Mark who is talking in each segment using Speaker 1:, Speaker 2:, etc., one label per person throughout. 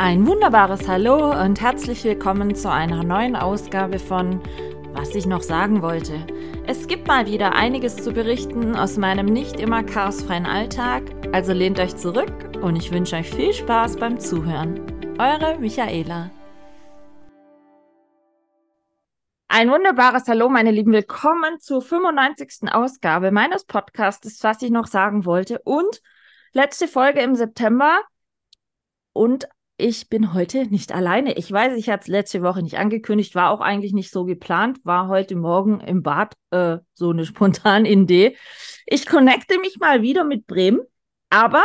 Speaker 1: Ein wunderbares Hallo und herzlich willkommen zu einer neuen Ausgabe von Was ich noch sagen wollte. Es gibt mal wieder einiges zu berichten aus meinem nicht immer chaosfreien Alltag, also lehnt euch zurück und ich wünsche euch viel Spaß beim Zuhören. Eure Michaela. Ein wunderbares Hallo, meine Lieben. Willkommen zur 95. Ausgabe meines Podcasts, was ich noch sagen wollte. Und letzte Folge im September. Und ich bin heute nicht alleine. Ich weiß, ich hatte es letzte Woche nicht angekündigt, war auch eigentlich nicht so geplant, war heute Morgen im Bad äh, so eine spontane Idee. Ich connecte mich mal wieder mit Bremen, aber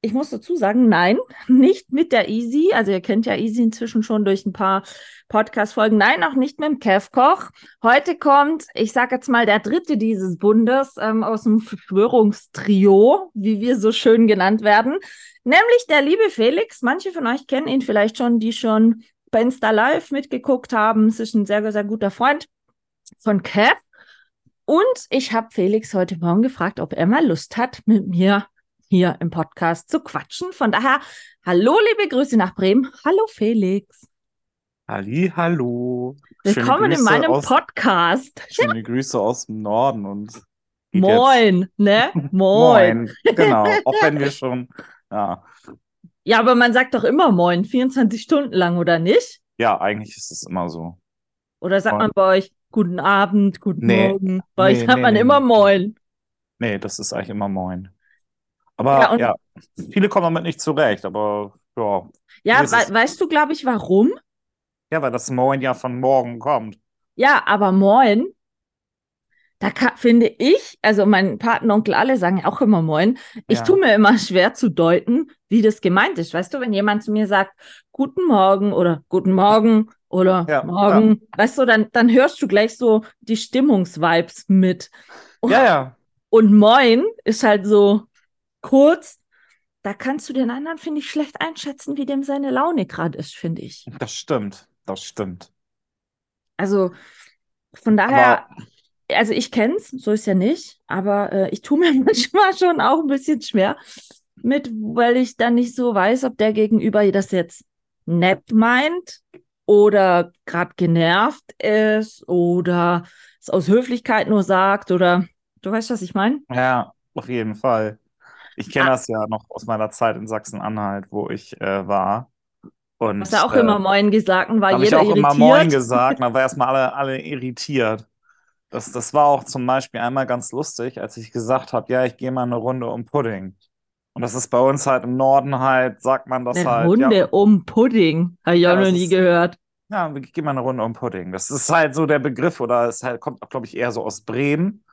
Speaker 1: ich muss dazu sagen, nein, nicht mit der Easy. Also ihr kennt ja Easy inzwischen schon durch ein paar Podcast-Folgen. Nein, auch nicht mit dem Kev Koch. Heute kommt, ich sage jetzt mal, der dritte dieses Bundes ähm, aus dem Verschwörungstrio, wie wir so schön genannt werden. Nämlich der liebe Felix. Manche von euch kennen ihn vielleicht schon, die schon bei Insta Live mitgeguckt haben. Es ist ein sehr, sehr guter Freund von Kev. Und ich habe Felix heute Morgen gefragt, ob er mal Lust hat, mit mir hier im Podcast zu quatschen. Von daher, hallo, liebe Grüße nach Bremen. Hallo, Felix.
Speaker 2: Halli, hallo.
Speaker 1: Willkommen in meinem
Speaker 2: aus,
Speaker 1: Podcast.
Speaker 2: Schöne Grüße aus dem Norden und
Speaker 1: Moin, ne? Moin.
Speaker 2: Moin. Genau, auch wenn wir schon ja.
Speaker 1: Ja, aber man sagt doch immer Moin, 24 Stunden lang, oder nicht?
Speaker 2: Ja, eigentlich ist es immer so.
Speaker 1: Oder sagt Moin. man bei euch Guten Abend, Guten
Speaker 2: nee.
Speaker 1: Morgen? Bei
Speaker 2: nee,
Speaker 1: euch sagt
Speaker 2: nee,
Speaker 1: man immer Moin.
Speaker 2: Nee, das ist eigentlich immer Moin. Aber
Speaker 1: Ja, und-
Speaker 2: ja, viele kommen damit nicht zurecht, aber ja.
Speaker 1: Ja, we weißt du, glaube ich, warum?
Speaker 2: Ja, weil das Moin ja von morgen kommt.
Speaker 1: Ja, aber Moin, da finde ich, also mein Patenonkel alle sagen auch immer Moin. Ich
Speaker 2: Ja.
Speaker 1: tue mir immer schwer zu deuten, wie das gemeint ist. Weißt du, wenn jemand zu mir sagt, Guten Morgen oder Guten Morgen oder
Speaker 2: Ja,
Speaker 1: Morgen, weißt du, dann, dann hörst du gleich so die Stimmungsvibes mit.
Speaker 2: Ja, ja.
Speaker 1: Und Moin ist halt so kurz. Da kannst du den anderen, finde ich, schlecht einschätzen, wie dem seine Laune gerade ist, finde ich.
Speaker 2: Das stimmt. Das stimmt.
Speaker 1: Also von daher,
Speaker 2: Aber
Speaker 1: also ich kenne es, so ist ja nicht, aber äh, ich tue mir manchmal schon auch ein bisschen schwer mit, weil ich dann nicht so weiß, ob der Gegenüber das jetzt nett meint oder gerade genervt ist oder es aus Höflichkeit nur sagt oder du weißt, was ich meine?
Speaker 2: ja, auf jeden Fall. Ich kenne
Speaker 1: Ah.
Speaker 2: das ja noch aus meiner Zeit in Sachsen-Anhalt, wo ich äh, war. Und
Speaker 1: Hast du auch
Speaker 2: äh,
Speaker 1: immer Moin gesagt und war
Speaker 2: Habe ich
Speaker 1: jeder
Speaker 2: auch immer
Speaker 1: irritiert?
Speaker 2: Moin gesagt, dann war erstmal alle, alle irritiert. Das, das war auch zum Beispiel einmal ganz lustig, als ich gesagt habe, ja, ich gehe mal eine Runde um Pudding. Und das ist bei uns halt im Norden halt, sagt man das
Speaker 1: Eine
Speaker 2: halt,
Speaker 1: Runde
Speaker 2: ja,
Speaker 1: um Pudding, habe ich
Speaker 2: Ja,
Speaker 1: auch noch nie
Speaker 2: ist-
Speaker 1: gehört.
Speaker 2: ja, ich gehe mal eine Runde um Pudding. Das ist halt so der Begriff oder es halt, kommt auch, glaube ich, eher so aus Bremen.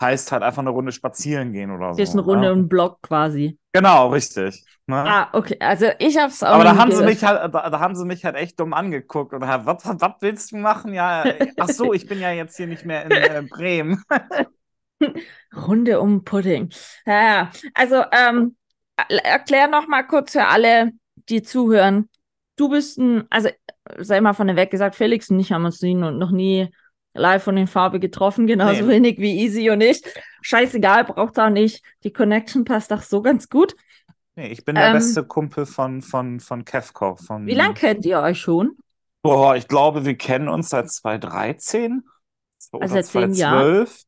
Speaker 2: Heißt halt einfach eine Runde spazieren gehen oder so.
Speaker 1: Hier ist eine Runde
Speaker 2: ne?
Speaker 1: um Block quasi.
Speaker 2: Genau, richtig. Ne?
Speaker 1: Ah, okay. Also ich habe es auch
Speaker 2: Aber da haben sie mich halt, da, da haben sie mich halt echt dumm angeguckt und halt, was, was, willst du machen? Ja, ach so, ich bin ja jetzt hier nicht mehr in äh, Bremen.
Speaker 1: Runde um Pudding. Ja, ja. Also ähm, er- erklär noch mal kurz für alle, die zuhören. Du bist ein, also sei mal von der Weg gesagt, Felix und ich haben uns nie, noch nie live von in Farbe getroffen, genauso
Speaker 2: Nee.
Speaker 1: wenig wie Easy und ich. Scheißegal, braucht's auch nicht. Die Connection passt doch so ganz gut.
Speaker 2: Nee, ich bin der
Speaker 1: Ähm,
Speaker 2: beste Kumpel von, von, von Kevkov. Von,
Speaker 1: Wie lange kennt ihr euch schon?
Speaker 2: Boah, ich glaube, wir kennen uns seit 2013 oder
Speaker 1: Also seit zehn Jahren?
Speaker 2: 2012.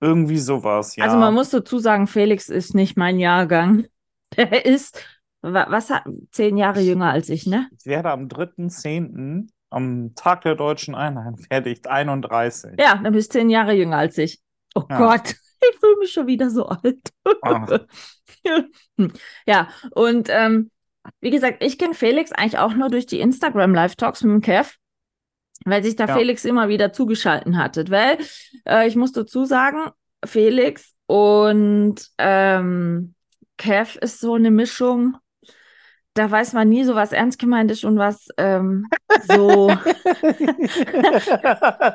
Speaker 2: Irgendwie sowas, ja.
Speaker 1: Also man muss dazu sagen, Felix ist nicht mein Jahrgang. Der ist, wa- was hat, zehn Jahre jünger als ich, ne?
Speaker 2: Ich werde am 3.10. am Tag der deutschen Einheit ich 31.
Speaker 1: Ja, dann bist du zehn Jahre jünger als ich. Oh
Speaker 2: Ja.
Speaker 1: Gott, ich fühle mich schon wieder so alt.
Speaker 2: Ach.
Speaker 1: ja, und ähm, wie gesagt, ich kenne Felix eigentlich auch nur durch die Instagram Live-Talks mit dem Kev, weil sich da
Speaker 2: Ja.
Speaker 1: Felix immer wieder zugeschalten hatte. Weil äh, ich muss dazu sagen, Felix und ähm, Kev ist so eine Mischung. Da weiß man nie so, was ernst gemeint ist und was ähm, so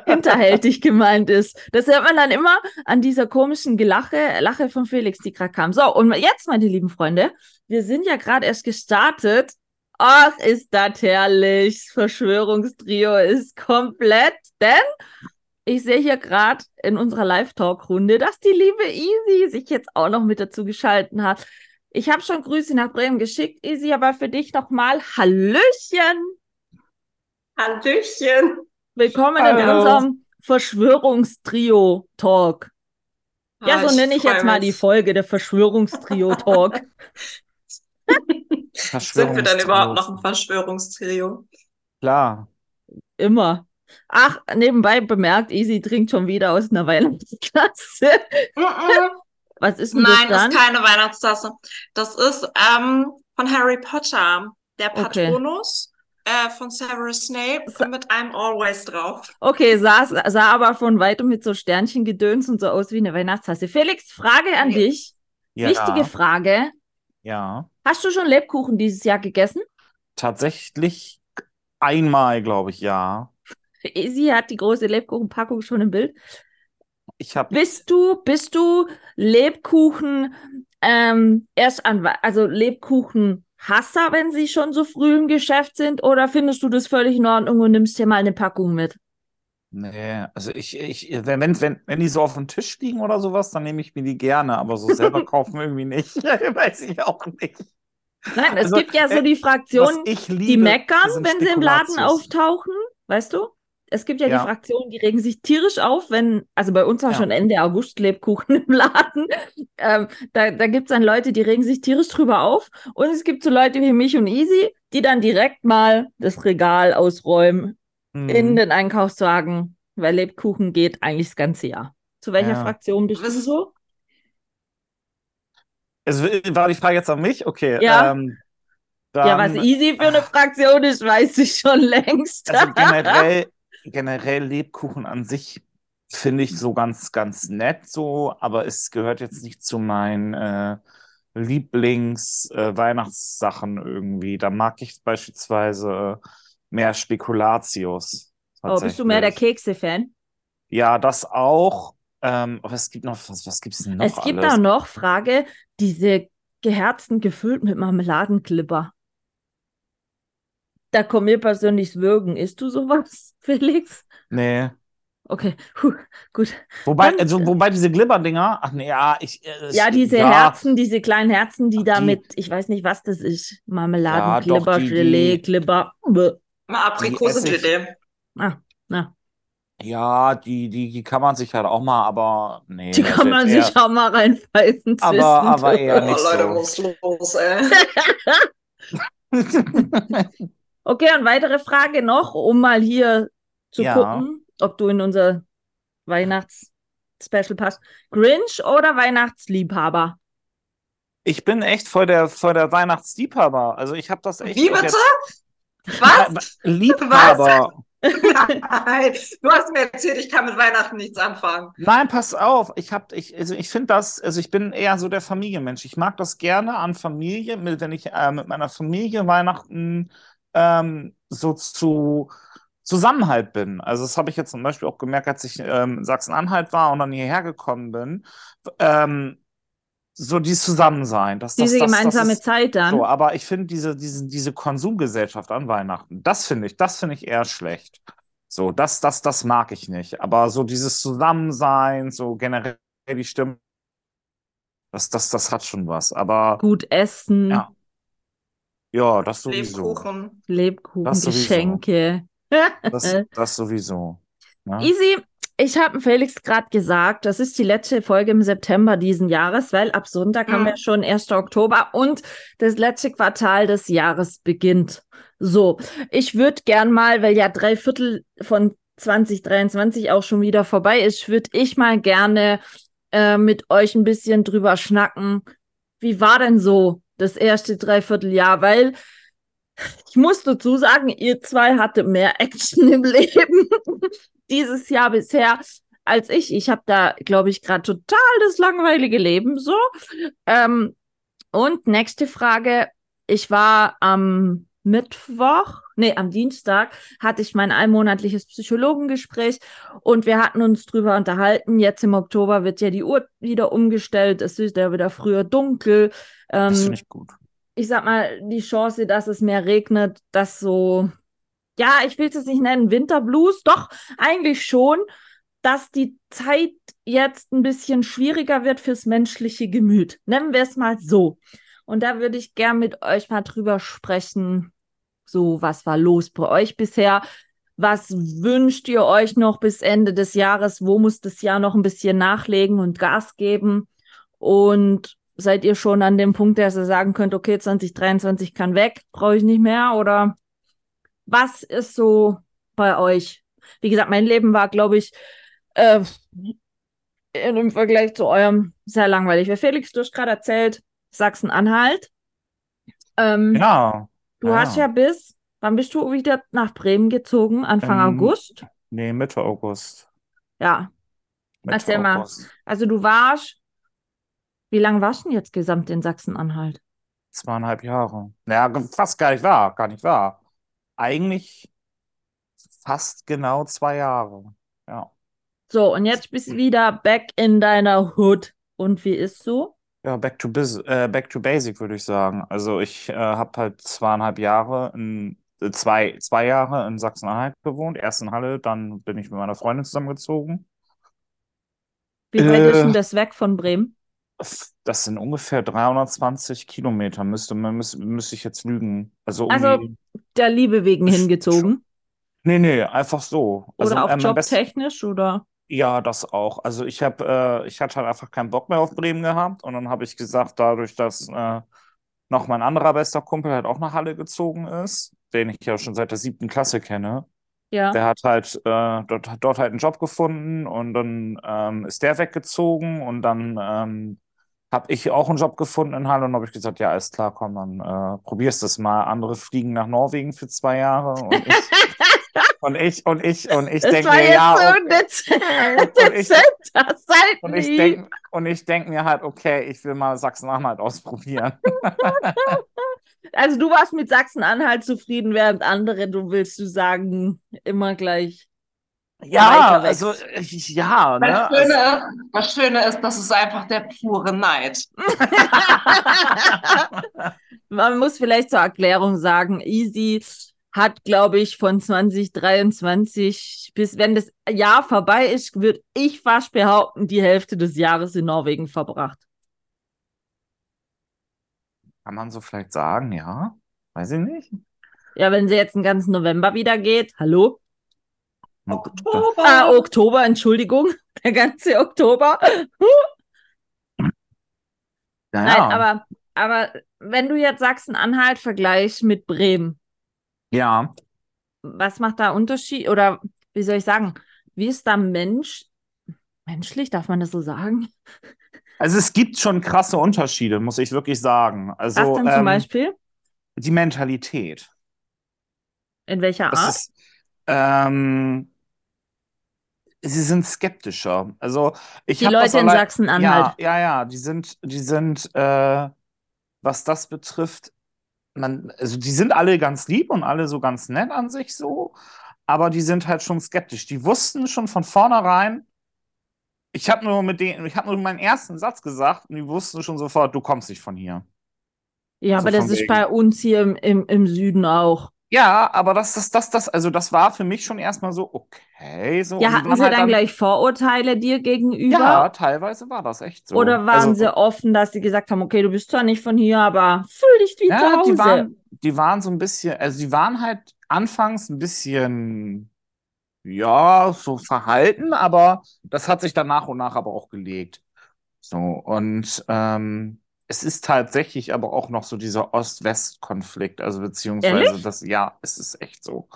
Speaker 1: hinterhältig gemeint ist. Das hört man dann immer an dieser komischen Gelache, Lache von Felix, die gerade kam. So, und jetzt, meine lieben Freunde, wir sind ja gerade erst gestartet. Ach, ist das herrlich. Verschwörungstrio ist komplett, denn ich sehe hier gerade in unserer Live-Talk-Runde, dass die liebe Easy sich jetzt auch noch mit dazu geschalten hat. Ich habe schon Grüße nach Bremen geschickt, Isi, aber für dich nochmal Hallöchen.
Speaker 3: Hallöchen.
Speaker 1: Willkommen
Speaker 2: Hallo.
Speaker 1: in unserem Verschwörungstrio-Talk. Ja,
Speaker 3: Ah,
Speaker 1: so nenne ich
Speaker 3: freu
Speaker 1: jetzt mal
Speaker 3: mich.
Speaker 1: die Folge, der Verschwörungstrio-Talk.
Speaker 3: Sind wir dann überhaupt noch ein Verschwörungstrio?
Speaker 2: Klar.
Speaker 1: Immer. Ach, nebenbei bemerkt, Isi trinkt schon wieder aus einer Weihnachtsklasse. Was ist denn
Speaker 3: Nein,
Speaker 1: das dann?
Speaker 3: ist keine Weihnachtstasse. Das ist ähm, von Harry Potter. Der
Speaker 1: Okay.
Speaker 3: Patronus äh, von Severus Snape
Speaker 1: Sa-
Speaker 3: mit einem Always drauf.
Speaker 1: Okay, sah, sah aber von weitem mit so Sternchengedöns und so aus wie eine Weihnachtstasse. Felix, Frage an
Speaker 3: Ja.
Speaker 1: dich.
Speaker 2: Ja,
Speaker 1: Wichtige Frage.
Speaker 2: ja.
Speaker 1: Hast du schon Lebkuchen dieses Jahr gegessen?
Speaker 2: Tatsächlich einmal, glaube ich, ja.
Speaker 1: Sie hat die große Lebkuchenpackung schon im Bild.
Speaker 2: Ich habe
Speaker 1: Bist du, bist du Lebkuchen ähm, erst an, also Lebkuchen-Hasser, wenn sie schon so früh im Geschäft sind, oder findest du das völlig in Ordnung und nimmst dir mal eine Packung mit?
Speaker 2: Nee, also ich, ich, wenn, wenn, wenn, die so auf dem Tisch liegen oder sowas, dann nehme ich mir die gerne, aber so selber kaufen irgendwie nicht. Weiß ich auch nicht.
Speaker 1: Nein, es
Speaker 2: Also,
Speaker 1: gibt ja so
Speaker 2: äh,
Speaker 1: die
Speaker 2: Was
Speaker 1: Fraktion,
Speaker 2: ich liebe,
Speaker 1: die meckern, wenn sie im Laden auftauchen, weißt du? Es gibt ja,
Speaker 2: Ja.
Speaker 1: die Fraktionen, die regen sich tierisch auf, wenn, also bei uns war
Speaker 2: Ja.
Speaker 1: schon Ende August Lebkuchen im Laden. Ähm, da da gibt es dann Leute, die regen sich tierisch drüber auf. Und es gibt so Leute wie mich und Easy, die dann direkt mal das Regal ausräumen
Speaker 2: Mhm.
Speaker 1: in den Einkaufswagen, weil Lebkuchen geht eigentlich das ganze Jahr. Zu welcher
Speaker 2: Ja.
Speaker 1: Fraktion bist du so?
Speaker 2: Also, war die Frage jetzt an mich? Okay.
Speaker 1: Ja.
Speaker 2: Ähm,
Speaker 1: ja, was
Speaker 2: dann-
Speaker 1: Easy für eine Fraktion ist, weiß ich schon längst.
Speaker 2: Also generell, generell Lebkuchen an sich finde ich so ganz, ganz nett so, aber es gehört jetzt nicht zu meinen äh, Lieblings-Weihnachtssachen irgendwie. Da mag ich beispielsweise mehr Spekulatius.
Speaker 1: oh, bist du mehr der. Kekse-Fan?
Speaker 2: Ja, das auch. Ähm, aber es gibt noch, was, was gibt es denn noch
Speaker 1: Es gibt
Speaker 2: alles?
Speaker 1: auch noch, Frage, diese geherzten gefüllt mit Marmeladenklipper. Da kommt mir persönlich Würgen. Isst du sowas, Felix?
Speaker 2: Nee.
Speaker 1: Okay, puh, gut.
Speaker 2: Wobei,
Speaker 1: Dann-
Speaker 2: also, wobei diese Glibberdinger, ach nee, ja, ich. äh,
Speaker 1: Ja, diese
Speaker 2: ja,
Speaker 1: Herzen, diese kleinen Herzen, die
Speaker 2: Ach,
Speaker 1: da
Speaker 2: die-
Speaker 1: mit, ich weiß nicht, was das ist.
Speaker 2: Ja,
Speaker 1: Marmeladenklipper,
Speaker 2: doch, die-
Speaker 1: Gelee.
Speaker 3: Mal Aprikosengelee.
Speaker 1: Ah, na,
Speaker 2: Ja, die, die, die kann man sich halt auch mal, aber nee.
Speaker 1: die kann man
Speaker 2: jetzt
Speaker 1: sich auch mal reinpfeifen.
Speaker 2: Aber- aber eher
Speaker 3: Oh,
Speaker 2: nicht
Speaker 3: Leute,
Speaker 2: so.
Speaker 3: muss los, ey.
Speaker 1: Okay, und weitere Frage noch, um mal hier zu
Speaker 2: Ja.
Speaker 1: gucken, ob du in unser Weihnachts-Special passt. Grinch oder Weihnachtsliebhaber?
Speaker 2: Ich bin echt voll der, voll der Weihnachtsliebhaber. Also ich habe das echt.
Speaker 3: Wie bitte?
Speaker 2: Jetzt,
Speaker 3: Was?
Speaker 2: Liebhaber.
Speaker 3: Nein, du hast mir erzählt, ich kann mit Weihnachten nichts anfangen.
Speaker 2: Nein, pass auf. Ich hab, ich, also ich finde das, also ich bin eher so der Familienmensch. Ich mag das gerne an Familie, mit, wenn ich äh, mit meiner Familie Weihnachten ähm, so zu Zusammenhalt bin. Also das habe ich jetzt zum Beispiel auch gemerkt, als ich ähm, in Sachsen-Anhalt war und dann hierher gekommen bin. Ähm, so dieses Zusammensein. Das,
Speaker 1: Diese
Speaker 2: das, das
Speaker 1: gemeinsame
Speaker 2: ist,
Speaker 1: Zeit dann.
Speaker 2: So, aber ich finde diese, diese, diese Konsumgesellschaft an Weihnachten, das finde ich, das finde ich eher schlecht. So, das, das, das mag ich nicht. Aber so dieses Zusammensein, so generell die Stimme, das, das, das hat schon was. Aber
Speaker 1: Gut essen,
Speaker 2: Ja. Ja, das sowieso.
Speaker 3: Lebkuchen.
Speaker 1: Lebkuchen,
Speaker 2: Das sowieso.
Speaker 1: Geschenke.
Speaker 2: Das, das sowieso. Ja?
Speaker 1: Easy, ich habe Felix gerade gesagt, das ist die letzte Folge im September diesen Jahres, weil ab Sonntag haben
Speaker 3: Mhm.
Speaker 1: wir schon 1. Oktober und das letzte Quartal des Jahres beginnt. So, ich würde gern mal, weil ja drei Viertel von 2023 auch schon wieder vorbei ist, würde ich mal gerne äh, mit euch ein bisschen drüber schnacken. Wie war denn so das erste Dreivierteljahr? Weil ich muss dazu sagen, ihr zwei hattet mehr Action im Leben dieses Jahr bisher als ich. Ich habe da, glaube ich, gerade total das langweilige Leben so. Ähm, und nächste Frage. Ich war am Mittwoch, nee, am Dienstag hatte ich mein einmonatliches Psychologengespräch und wir hatten uns drüber unterhalten. Jetzt im Oktober wird ja die Uhr wieder umgestellt. Es ist ja wieder früher dunkel. Ähm,
Speaker 2: Das finde ich gut.
Speaker 1: ich sag mal, die Chance, dass es mehr regnet, dass so, ja, ich will es jetzt nicht nennen, Winterblues, doch, eigentlich schon, dass die Zeit jetzt ein bisschen schwieriger wird fürs menschliche Gemüt. Nennen wir es mal so. Und da würde ich gern mit euch mal drüber sprechen. So, was war los bei euch bisher? Was wünscht ihr euch noch bis Ende des Jahres? Wo muss das Jahr noch ein bisschen nachlegen und Gas geben? Und seid ihr schon an dem Punkt, dass ihr sagen könnt, okay, 2023 kann weg, brauche ich nicht mehr? Oder was ist so bei euch? Wie gesagt, mein Leben war, glaube ich, äh, im Vergleich zu eurem sehr langweilig. Weil Felix, du hast gerade erzählt, Sachsen-Anhalt. Ähm,
Speaker 2: Ja.
Speaker 1: Du
Speaker 2: ja.
Speaker 1: hast ja bis, wann bist du wieder nach Bremen gezogen? Anfang
Speaker 2: Ähm,
Speaker 1: August?
Speaker 2: Nee, Mitte August.
Speaker 1: Ja,
Speaker 2: Mitte
Speaker 1: Erzähl mal.
Speaker 2: August.
Speaker 1: also du warst, wie lange warst du denn jetzt gesamt in Sachsen-Anhalt?
Speaker 2: Zweieinhalb Jahre. Naja, fast gar nicht wahr, gar nicht wahr. Eigentlich fast genau zwei Jahre. Ja.
Speaker 1: So, und jetzt bist du wieder back in deiner Hood. Und wie ist so?
Speaker 2: Ja, back to bus äh, back to basic, würde ich sagen. Also ich äh, habe halt zweieinhalb Jahre in, äh, zwei, zwei Jahre in Sachsen-Anhalt gewohnt. Erst in Halle, dann bin ich mit meiner Freundin zusammengezogen.
Speaker 1: Wie weit ist denn
Speaker 2: Äh,
Speaker 1: das weg von Bremen?
Speaker 2: Das sind ungefähr 320 Kilometer, müsste, müsste, müsste ich jetzt lügen. Also
Speaker 1: Also der Liebe wegen hingezogen?
Speaker 2: Nee, nee, einfach so. Also
Speaker 1: Oder auch
Speaker 2: mein Best
Speaker 1: jobtechnisch? Oder?
Speaker 2: Ja, das auch. Also ich habe, äh, ich hatte halt einfach keinen Bock mehr auf Bremen gehabt und dann habe ich gesagt, dadurch, dass äh, noch mein anderer bester Kumpel halt auch nach Halle gezogen ist, den ich ja schon seit der siebten Klasse kenne,
Speaker 1: Ja.
Speaker 2: der hat halt äh, dort, dort halt einen Job gefunden und dann ähm, ist der weggezogen und dann ähm, habe ich auch einen Job gefunden in Halle und habe ich gesagt, ja, alles klar, komm, dann äh, probierst es mal. Andere fliegen nach Norwegen für zwei Jahre und ich und ich und ich und ich denke mir, ja,
Speaker 1: so
Speaker 2: okay.
Speaker 1: dezent,
Speaker 2: Und ich- Und ich denke und ich denk mir halt, okay, ich will mal Sachsen-Anhalt ausprobieren.
Speaker 1: Also du warst mit Sachsen-Anhalt zufrieden, während andere, du willst du sagen, immer gleich.
Speaker 2: Ja, also ich, ja, ne?
Speaker 3: Das
Speaker 2: Also,
Speaker 3: Schöne, das Schöne ist, das ist einfach der pure Neid.
Speaker 1: Man muss vielleicht zur Erklärung sagen, Easy hat, glaube ich, von 2023 bis wenn das Jahr vorbei ist, würde ich fast behaupten, die Hälfte des Jahres in Norwegen verbracht.
Speaker 2: kann man so vielleicht sagen, ja? Weiß ich nicht.
Speaker 1: Ja, wenn sie jetzt den ganzen November wieder geht, hallo?
Speaker 3: Oktober.
Speaker 1: Ah, Oktober, Entschuldigung, der ganze Oktober.
Speaker 2: Ja,
Speaker 1: Nein, aber, aber wenn du jetzt Sachsen-Anhalt vergleichst mit Bremen,
Speaker 2: Ja,
Speaker 1: was macht da Unterschied? Oder wie soll ich sagen, wie ist da Mensch, menschlich, darf man das so sagen?
Speaker 2: also es gibt schon krasse Unterschiede, muss ich wirklich sagen. Also
Speaker 1: was denn zum
Speaker 2: ähm,
Speaker 1: Beispiel?
Speaker 2: die Mentalität.
Speaker 1: In welcher
Speaker 2: Das
Speaker 1: Art?
Speaker 2: ist, ähm, sie sind skeptischer. Also ich
Speaker 1: Die Leute in Sachsen-Anhalt.
Speaker 2: Ja, ja, ja, die sind, die sind, äh, was das betrifft, man, also die sind alle ganz lieb und alle so ganz nett an sich so, aber die sind halt schon skeptisch. Die wussten schon von vornherein, ich habe nur mit denen, ich habe nur meinen ersten Satz gesagt und die wussten schon sofort, du kommst nicht von hier.
Speaker 1: Ja,
Speaker 2: so
Speaker 1: aber das
Speaker 2: von
Speaker 1: ist
Speaker 2: wegen.
Speaker 1: bei uns hier im, im, im Süden auch.
Speaker 2: Ja, aber das, das, das, das, also das war für mich schon erstmal so, okay, so.
Speaker 1: Ja, hatten sie
Speaker 2: halt
Speaker 1: dann gleich Vorurteile dir gegenüber?
Speaker 2: Ja, teilweise war das echt so.
Speaker 1: Oder waren
Speaker 2: Also,
Speaker 1: sie offen, dass sie gesagt haben, okay, du bist zwar nicht von hier, aber fühl dich wie zu
Speaker 2: Ja,
Speaker 1: Hause?
Speaker 2: die waren, die waren so ein bisschen, also die waren halt anfangs ein bisschen, ja, so verhalten, aber das hat sich dann nach und nach aber auch gelegt. So, und ähm, es ist tatsächlich aber auch noch so dieser Ost-West-Konflikt, also beziehungsweise
Speaker 1: Ehrlich?
Speaker 2: das, ja, es ist echt so.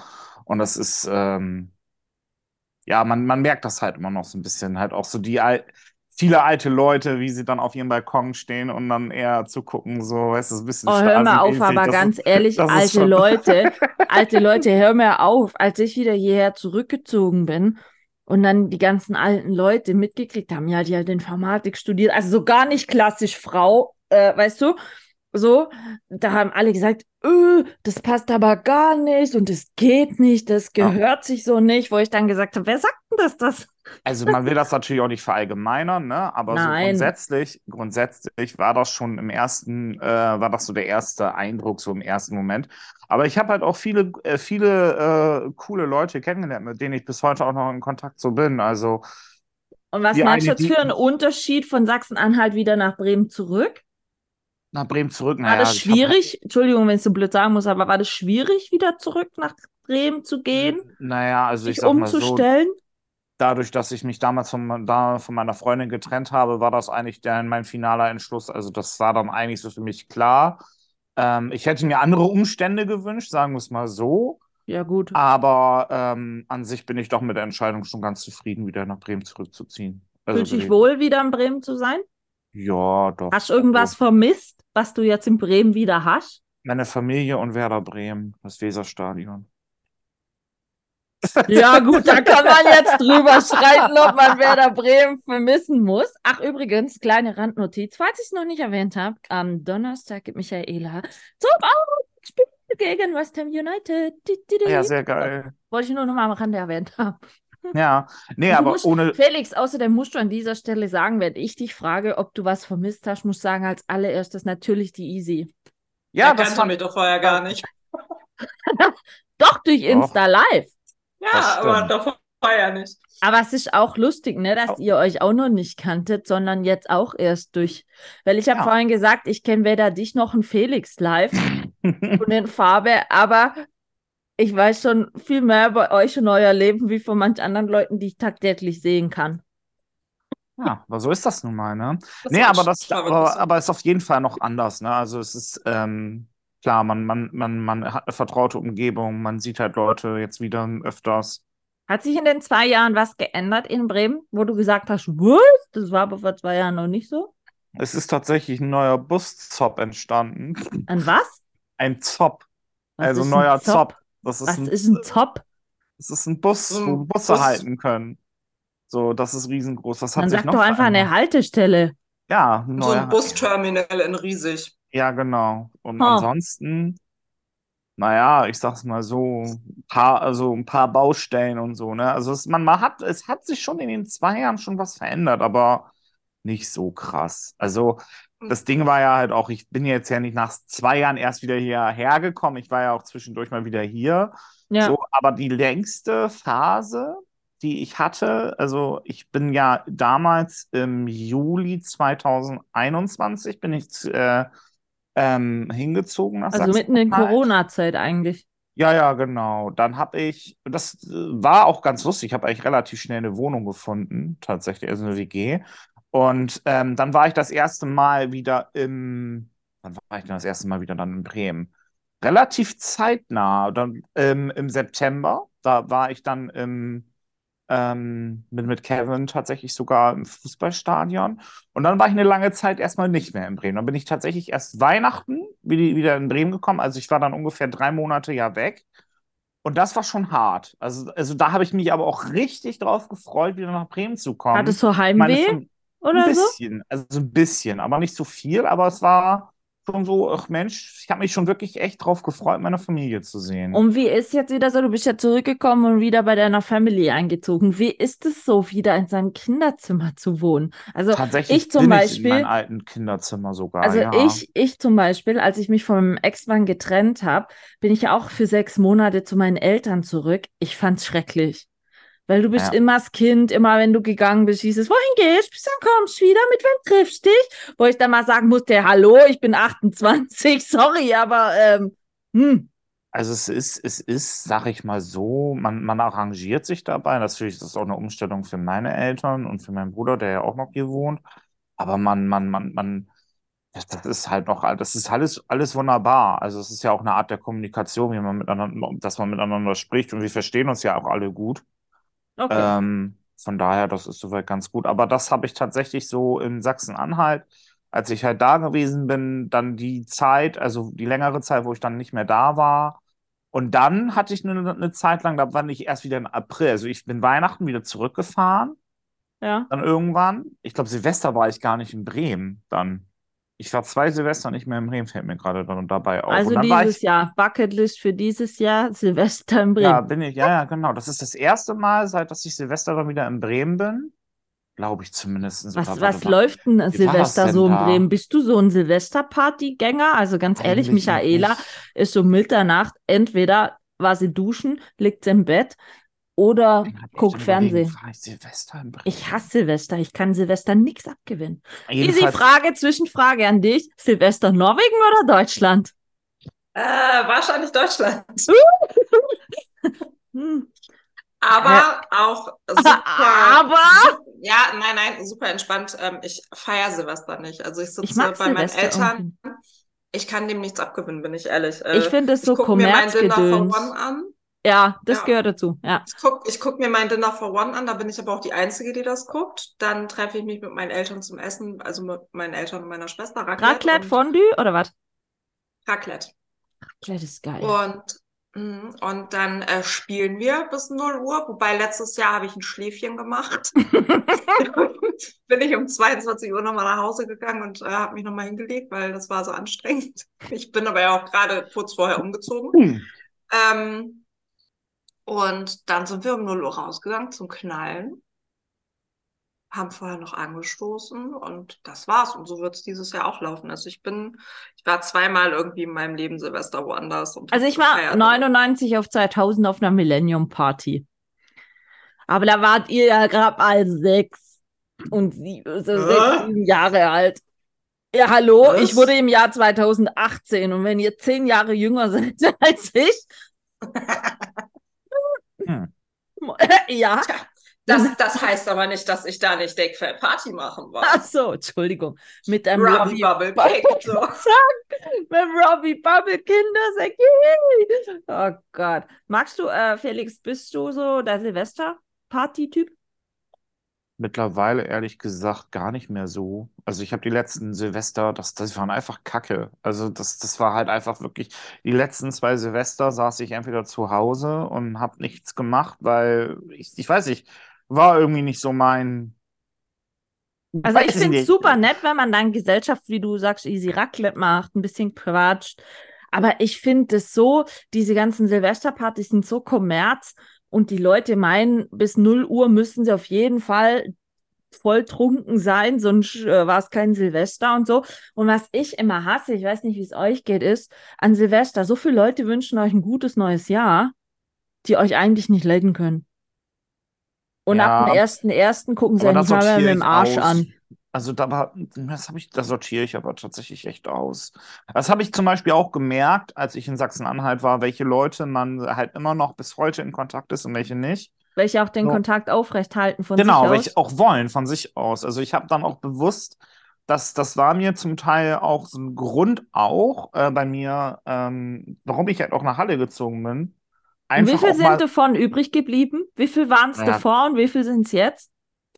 Speaker 2: Und das ist, ähm, ja, man, man merkt das halt immer noch so ein bisschen, halt auch so die al viele alte Leute, wie sie dann auf ihrem Balkon stehen und dann eher zugucken, so, weißt du, ein bisschen
Speaker 1: Oh, hör mal auf, aber
Speaker 2: Das
Speaker 1: ganz
Speaker 2: ist-
Speaker 1: ehrlich, alte
Speaker 2: schon-
Speaker 1: Leute, alte Leute, hör mir auf, als ich wieder hierher zurückgezogen bin und dann die ganzen alten Leute mitgekriegt haben, ja, die hat Informatik studiert, also so gar nicht klassisch Frau, äh, weißt du, so, da haben alle gesagt, öh, das passt aber gar nicht und das geht nicht, das
Speaker 2: Ja.
Speaker 1: gehört sich so nicht, wo ich dann gesagt habe, wer sagt denn das, das?
Speaker 2: Also man will das natürlich auch nicht verallgemeinern, ne? Aber so grundsätzlich, grundsätzlich war das schon im ersten, äh, war das so der erste Eindruck, so im ersten Moment. Aber ich habe halt auch viele, äh, viele äh, coole Leute kennengelernt, mit denen ich bis heute auch noch in Kontakt so bin. Also
Speaker 1: Und was meinst du jetzt für einen Unterschied von Sachsen-Anhalt wieder nach Bremen zurück?
Speaker 2: Nach Bremen zurück.
Speaker 1: War
Speaker 2: Naja,
Speaker 1: das
Speaker 2: ich hab- halt
Speaker 1: schwierig? Entschuldigung, wenn ich so blöd sagen muss, aber war das schwierig, wieder zurück nach Bremen zu gehen,
Speaker 2: Naja, also ich
Speaker 1: sich
Speaker 2: sag mal so,
Speaker 1: umzustellen?
Speaker 2: dadurch, dass ich mich damals von, da, von meiner Freundin getrennt habe, war das eigentlich dann mein finaler Entschluss. Also das war dann eigentlich so für mich klar. Ähm, ich hätte mir andere Umstände gewünscht, sagen wir es mal so.
Speaker 1: Ja, gut.
Speaker 2: Aber ähm, an sich bin ich doch mit der Entscheidung schon ganz zufrieden, wieder nach Bremen zurückzuziehen. Also
Speaker 1: Fühlst du dich wohl, wieder in Bremen zu sein?
Speaker 2: Ja, doch.
Speaker 1: Hast du irgendwas
Speaker 2: Also,
Speaker 1: vermisst, was du jetzt in Bremen wieder hast?
Speaker 2: meine Familie und Werder Bremen, das Weserstadion.
Speaker 1: Ja, gut, da kann man jetzt drüber streiten, ob man Werder Bremen vermissen muss. Ach, übrigens, kleine Randnotiz, falls ich es noch nicht erwähnt habe, am Donnerstag gibt Michaela zum Spiel gegen West Ham United.
Speaker 2: Ja, sehr geil.
Speaker 1: Wollte ich nur noch mal am Rande erwähnt haben.
Speaker 2: Ja, nee,
Speaker 1: Du
Speaker 2: aber
Speaker 1: musst-
Speaker 2: ohne.
Speaker 1: Felix, außerdem musst du an dieser Stelle sagen, wenn ich dich frage, ob du was vermisst hast, musst sagen als allererstes natürlich die Easy.
Speaker 2: Ja,
Speaker 3: er
Speaker 2: das
Speaker 3: kannte mich doch vorher gar nicht.
Speaker 1: Doch, durch Insta Live.
Speaker 3: Ja, aber doch vorher nicht.
Speaker 1: Aber es ist auch lustig, ne, dass
Speaker 2: Au-
Speaker 1: ihr euch auch noch nicht kanntet, sondern jetzt auch erst durch. Weil ich habe
Speaker 2: Ja.
Speaker 1: vorhin gesagt, ich kenne weder dich noch einen Felix live und in Farbe, aber ich weiß schon viel mehr über euch und euer Leben wie von manch anderen Leuten, die ich tagtäglich sehen kann.
Speaker 2: Ja, aber so ist das nun mal, ne?
Speaker 3: Das
Speaker 2: Nee, aber das, aber, aber ist auf jeden Fall noch anders, ne? Also es ist ähm, klar, man, man, man, man hat eine vertraute Umgebung, man sieht halt Leute jetzt wieder öfters.
Speaker 1: Hat sich in den zwei Jahren was geändert in Bremen, wo du gesagt hast, was? Das war aber vor zwei Jahren noch nicht so?
Speaker 2: Es ist tatsächlich ein neuer Buszop entstanden.
Speaker 1: An was?
Speaker 2: Ein Zop,
Speaker 1: Was
Speaker 2: also ein
Speaker 1: ein
Speaker 2: neuer
Speaker 1: Zop?
Speaker 2: Zop. Das ist
Speaker 1: Was
Speaker 2: ein,
Speaker 1: ist ein Top?
Speaker 2: das ist ein Bus,
Speaker 3: ein
Speaker 2: wo Busse
Speaker 3: Bus.
Speaker 2: halten können. So, das ist riesengroß. Was hat
Speaker 1: Dann
Speaker 2: sich
Speaker 1: sag
Speaker 2: noch
Speaker 1: doch einfach eine? Haltestelle.
Speaker 2: Ja,
Speaker 3: So ein Busterminal in riesig.
Speaker 2: Ja, genau. Und
Speaker 1: Ha.
Speaker 2: ansonsten, naja, ich sag's mal so, ein paar, also ein paar Baustellen und so, ne? Also es, man, man hat, es hat sich schon in den zwei Jahren schon was verändert, aber nicht so krass. Also das Ding war ja halt auch, ich bin jetzt ja nicht nach zwei Jahren erst wieder hierher gekommen. Ich war ja auch zwischendurch mal wieder hier.
Speaker 1: Ja.
Speaker 2: So, aber die längste Phase, die ich hatte, also ich bin ja damals im Juli 2021 bin ich äh, ähm, hingezogen nach
Speaker 1: Also mitten in. Corona-Zeit eigentlich.
Speaker 2: Ja, ja, genau. Dann habe ich, das äh, war auch ganz lustig, ich habe eigentlich relativ schnell eine Wohnung gefunden, tatsächlich, also eine WG. Und ähm, dann war ich das erste Mal wieder im, wann war ich denn das erste Mal wieder dann in Bremen? Relativ zeitnah, dann ähm, im September, da war ich dann im, ähm, mit, mit Kevin tatsächlich sogar im Fußballstadion. Und dann war ich eine lange Zeit erstmal nicht mehr in Bremen. Dann bin ich tatsächlich erst Weihnachten wieder, in Bremen gekommen. Also ich war dann ungefähr drei Monate ja weg. Und das war schon hart. Also, also da habe ich mich aber auch richtig drauf gefreut, wieder nach Bremen zu kommen.
Speaker 1: Hattest du Heimweh oder
Speaker 2: ein
Speaker 1: so?
Speaker 2: bisschen, also ein bisschen, aber nicht so viel. Aber es war schon so, ach Mensch, ich habe mich schon wirklich echt drauf gefreut, meine Familie zu sehen.
Speaker 1: Und wie ist jetzt wieder so, du bist ja zurückgekommen und wieder bei deiner Family eingezogen. Wie ist es so, wieder in seinem Kinderzimmer zu wohnen? Also
Speaker 2: Tatsächlich
Speaker 1: ich zum
Speaker 2: bin ich in
Speaker 1: Beispiel,
Speaker 2: meinem alten Kinderzimmer sogar,
Speaker 1: also
Speaker 2: ja.
Speaker 1: ich, ich zum Beispiel, als ich mich meinem Ex-Mann getrennt habe, bin ich ja auch für sechs Monate zu meinen Eltern zurück. Ich fand's schrecklich. Weil du bist
Speaker 2: Ja.
Speaker 1: immer das Kind, immer wenn du gegangen bist, hieß es, wohin gehst, bis dann kommst du wieder, mit wem triffst du dich? Wo ich dann mal sagen musste, hallo, ich bin 28, sorry, aber ähm, hm,
Speaker 2: Also es ist, es ist, sag ich mal so, man, man arrangiert sich dabei. Natürlich ist das auch eine Umstellung für meine Eltern und für meinen Bruder, der ja auch noch hier wohnt. Aber man, man, man, man, das, das ist halt noch, das ist alles, alles wunderbar. Also es ist ja auch eine Art der Kommunikation, wie man miteinander, dass man miteinander spricht und wir verstehen uns ja auch alle gut.
Speaker 1: Okay.
Speaker 2: Ähm, von daher, das ist soweit ganz gut. Aber das habe ich tatsächlich so in Sachsen-Anhalt, als ich halt da gewesen bin, dann die Zeit, also die längere Zeit, wo ich dann nicht mehr da war. Und dann hatte ich eine, eine Zeit lang, da war ich erst wieder im April. Also ich bin Weihnachten wieder zurückgefahren,
Speaker 1: Ja.
Speaker 2: dann irgendwann. Ich glaube, Silvester war ich gar nicht in Bremen dann. Ich war zwei Silvester nicht mehr in Bremen, fällt mir gerade dann dabei auf.
Speaker 1: Also dieses
Speaker 2: ich,
Speaker 1: Jahr, Bucketlist für dieses Jahr, Silvester in
Speaker 2: Ja,
Speaker 1: Bremen.
Speaker 2: bin ich, ja, ja, genau. Das ist das erste Mal, seit dass ich Silvester dann wieder in Bremen bin. Glaube ich zumindest.
Speaker 1: Was,
Speaker 2: Oder
Speaker 1: was
Speaker 2: warte,
Speaker 1: läuft denn Silvester
Speaker 2: denn
Speaker 1: so in
Speaker 2: da?
Speaker 1: Bremen? Bist du so ein Silvesterpartygänger? Also ganz ehrlich,
Speaker 2: Eigentlich
Speaker 1: Michaela
Speaker 2: nicht.
Speaker 1: ist so Mitternacht, entweder war sie duschen, liegt sie im Bett oder
Speaker 2: ich
Speaker 1: guck
Speaker 2: echt überlegen,
Speaker 1: Fernsehen.
Speaker 2: ich Silvester?
Speaker 1: Ich hasse Silvester. Ich kann Silvester nichts abgewinnen. Easy
Speaker 2: Jedenfalls,
Speaker 1: Frage, Zwischenfrage an dich. Silvester Norwegen oder Deutschland?
Speaker 3: Äh, wahrscheinlich Deutschland.
Speaker 1: Hm.
Speaker 3: Aber auch super.
Speaker 1: Aber?
Speaker 3: Ja, nein, nein, super entspannt. Ähm, ich feiere Silvester nicht. Also ich
Speaker 1: Ich
Speaker 3: sitze
Speaker 1: mag
Speaker 3: bei meinen
Speaker 1: Silvester
Speaker 3: Eltern.
Speaker 1: irgendwie.
Speaker 3: Ich kann dem nichts abgewinnen, bin ich ehrlich. Äh,
Speaker 1: Ich finde es
Speaker 3: ich
Speaker 1: so
Speaker 3: guck mir mein Dinner for
Speaker 1: Kommerzgedöns.
Speaker 3: One an.
Speaker 1: Ja, das
Speaker 3: Ja.
Speaker 1: gehört dazu. Ja.
Speaker 3: Ich guck, ich guck mir mein Dinner for One an, da bin ich aber auch die Einzige, die das guckt. Dann treffe ich mich mit meinen Eltern zum Essen, also mit meinen Eltern und meiner Schwester. Raclette,
Speaker 1: Raclette, Fondue oder was?
Speaker 3: Raclette.
Speaker 1: Raclette ist geil.
Speaker 3: Und, mm, und dann äh, spielen wir bis 0 Uhr, wobei letztes Jahr habe ich ein Schläfchen gemacht. Bin ich um 22 Uhr nochmal nach Hause gegangen und äh, habe mich nochmal hingelegt, weil das war so anstrengend. Ich bin aber ja auch gerade kurz vorher umgezogen.
Speaker 2: Hm.
Speaker 3: Ähm, und dann sind wir um 0 Uhr rausgegangen zum Knallen, haben vorher noch angestoßen und das war's. Und so wird es dieses Jahr auch laufen. Also ich bin, ich war zweimal irgendwie in meinem Leben Silvester woanders. Und
Speaker 1: Also ich war
Speaker 3: gefeiert.
Speaker 1: 99 auf 2000 auf einer Millennium Party. Aber da wart ihr ja gerade mal sechs und sie, so sechs,
Speaker 3: Hä?
Speaker 1: sieben Jahre alt. Ja, hallo,
Speaker 3: Was?
Speaker 1: ich wurde im Jahr 2018 und wenn ihr zehn Jahre jünger seid als ich,
Speaker 2: Hm.
Speaker 1: ja,
Speaker 3: Das, das heißt aber nicht, dass ich da nicht Dick Fat Party machen war.
Speaker 1: ach so, Entschuldigung, mit einem
Speaker 3: Robbie
Speaker 1: Robbie,
Speaker 3: Bubble Cake. So.
Speaker 1: mit Robbie Bubble Kindersäck. Oh Gott. Magst du, äh, Felix, bist du so der Silvester-Party-Typ?
Speaker 2: Mittlerweile ehrlich gesagt gar nicht mehr so. Also ich habe die letzten Silvester, das, das waren einfach Kacke. Also das, das war halt einfach wirklich, die letzten zwei Silvester saß ich entweder zu Hause und habe nichts gemacht, weil ich, ich weiß nicht, war irgendwie nicht so mein.
Speaker 1: Also ich finde es super nett, wenn man dann Gesellschaft, wie du sagst, easy Raclette macht, ein bisschen quatscht. Aber ich finde es so, diese ganzen Silvesterpartys sind so kommerz und die Leute meinen, bis 0 Uhr müssen sie auf jeden Fall voll trunken sein, sonst äh, war es kein Silvester und so. Und was ich immer hasse, ich weiß nicht, wie es euch geht, ist, an Silvester, so viele Leute wünschen euch ein gutes neues Jahr, die euch eigentlich nicht leiden können. Und
Speaker 2: Ja,
Speaker 1: ab dem 1.1. gucken sie euch nicht mal mehr mit dem Arsch
Speaker 2: aus.
Speaker 1: an.
Speaker 2: Also da war, das habe ich, das sortiere ich aber tatsächlich echt aus. Das habe ich zum Beispiel auch gemerkt, als ich in Sachsen-Anhalt war, welche Leute man halt immer noch bis heute in Kontakt ist und welche nicht.
Speaker 1: Welche auch den
Speaker 2: So.
Speaker 1: Kontakt aufrechthalten von
Speaker 2: Genau,
Speaker 1: sich
Speaker 2: welche
Speaker 1: aus.
Speaker 2: auch wollen von sich aus. Also ich habe dann auch bewusst, dass das war mir zum Teil auch so ein Grund auch äh, bei mir, ähm, warum ich halt auch nach Halle gezogen bin.
Speaker 1: Und wie
Speaker 2: Einfach
Speaker 1: viel sind davon übrig geblieben? Wie viel waren es
Speaker 2: Ja.
Speaker 1: davor und wie viel sind es jetzt?